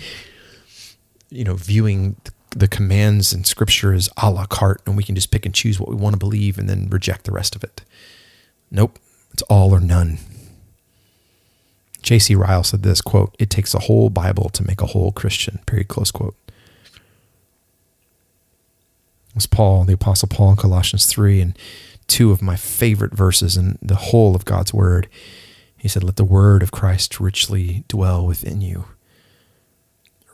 You know, viewing the commands in scripture as a la carte, and we can just pick and choose what we want to believe and then reject the rest of it. Nope. It's all or none. J.C. Ryle said this quote, It takes a whole Bible to make a whole Christian, period, close quote. It was Paul, the Apostle Paul in Colossians 3, and two of my favorite verses in the whole of God's Word. He said, Let the word of Christ richly dwell within you.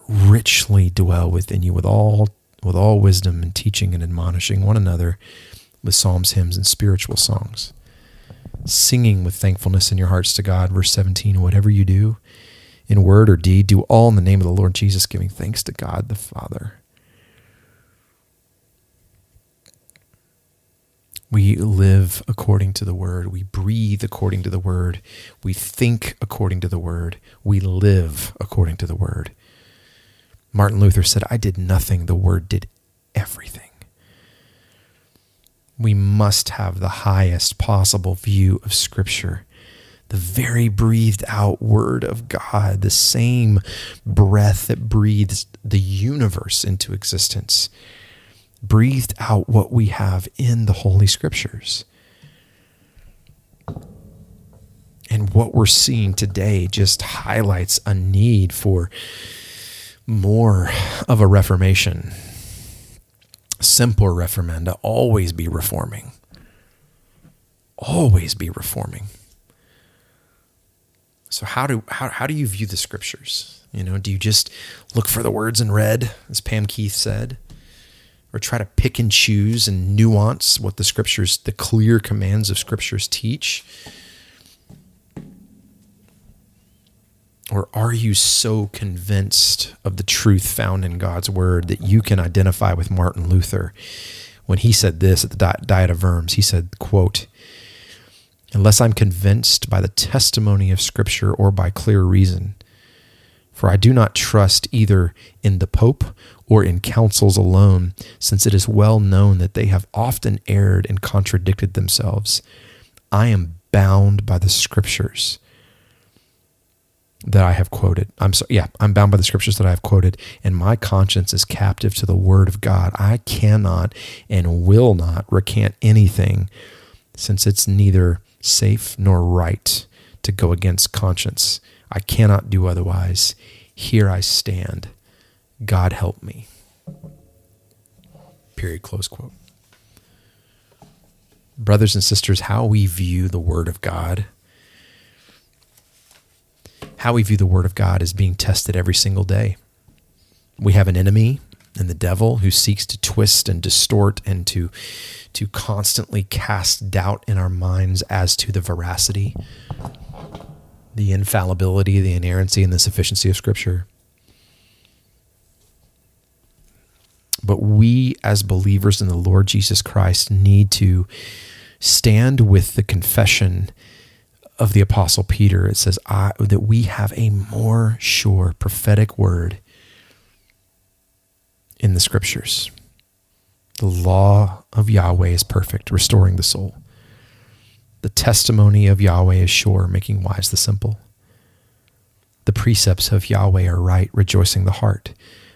Richly dwell within you with all with all wisdom and teaching and admonishing one another with psalms, hymns, and spiritual songs singing with thankfulness in your hearts to God. Verse 17, whatever you do, in word or deed, do all in the name of the Lord Jesus, giving thanks to God the Father. We live according to the word. We breathe according to the word. We think according to the word. We live according to the word. Martin Luther said, I did nothing, the word did everything we must have the highest possible view of Scripture. The very breathed out Word of God, the same breath that breathes the universe into existence, breathed out what we have in the Holy Scriptures. And what we're seeing today just highlights a need for more of a reformation Semper reformanda, always be reforming. Always be reforming. So how do how, how do you view the scriptures? You know, do you just look for the words in red, as Pam Keith said? Or try to pick and choose and nuance what the scriptures, the clear commands of scriptures teach? Or are you so convinced of the truth found in God's word that you can identify with Martin Luther when he said this at the Diet of Worms? He said, quote, Unless I'm convinced by the testimony of Scripture or by clear reason, For I do not trust either in the Pope or in councils alone, since it is well known that they have often erred and contradicted themselves. I am bound by the scriptures that I have quoted. I'm sorry, yeah, I'm bound by the scriptures that I have quoted, and my conscience is captive to the word of God. I cannot and will not recant anything, since it's neither safe nor right to go against conscience. I cannot do otherwise. Here I stand. God help me. Period. Close quote. Brothers and sisters, how we view the Word of God, how we view the Word of God is being tested every single day. We have an enemy and the devil who seeks to twist and distort and to, to constantly cast doubt in our minds as to the veracity the infallibility, the inerrancy, and the sufficiency of Scripture. But we, as believers in the Lord Jesus Christ, need to stand with the confession of the Apostle Peter. It says I, that we have a more sure prophetic word in the Scriptures. The law of Yahweh is perfect, restoring the soul. The testimony of Yahweh is sure, making wise the simple. The precepts of Yahweh are right, rejoicing the heart.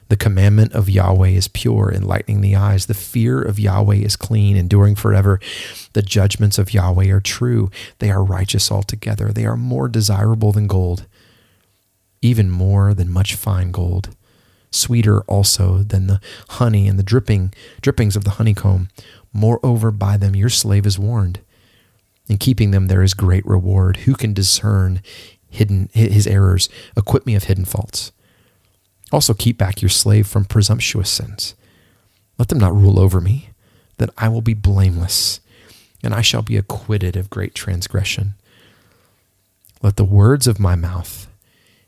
The commandment of Yahweh is pure, enlightening the eyes. The fear of Yahweh is clean, enduring forever. The judgments of Yahweh are true. They are righteous altogether. They are more desirable than gold, even more than much fine gold. Sweeter also than the honey and the dripping drippings of the honeycomb. Moreover, by them your slave is warned. In keeping them there is great reward. Who can discern hidden his errors? Acquit me of hidden faults. Also keep back your slave from presumptuous sins. Let them not rule over me, that I will be blameless, and I shall be acquitted of great transgression. Let the words of my mouth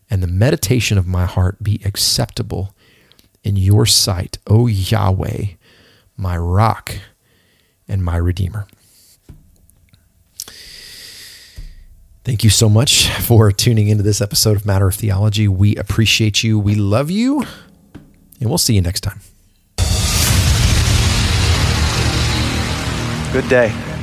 and the meditation of my heart be acceptable in your sight, O Yahweh, my rock and my redeemer. Thank you so much for tuning into this episode of Matter of Theology. We appreciate you. We love you. And we'll see you next time. Good day.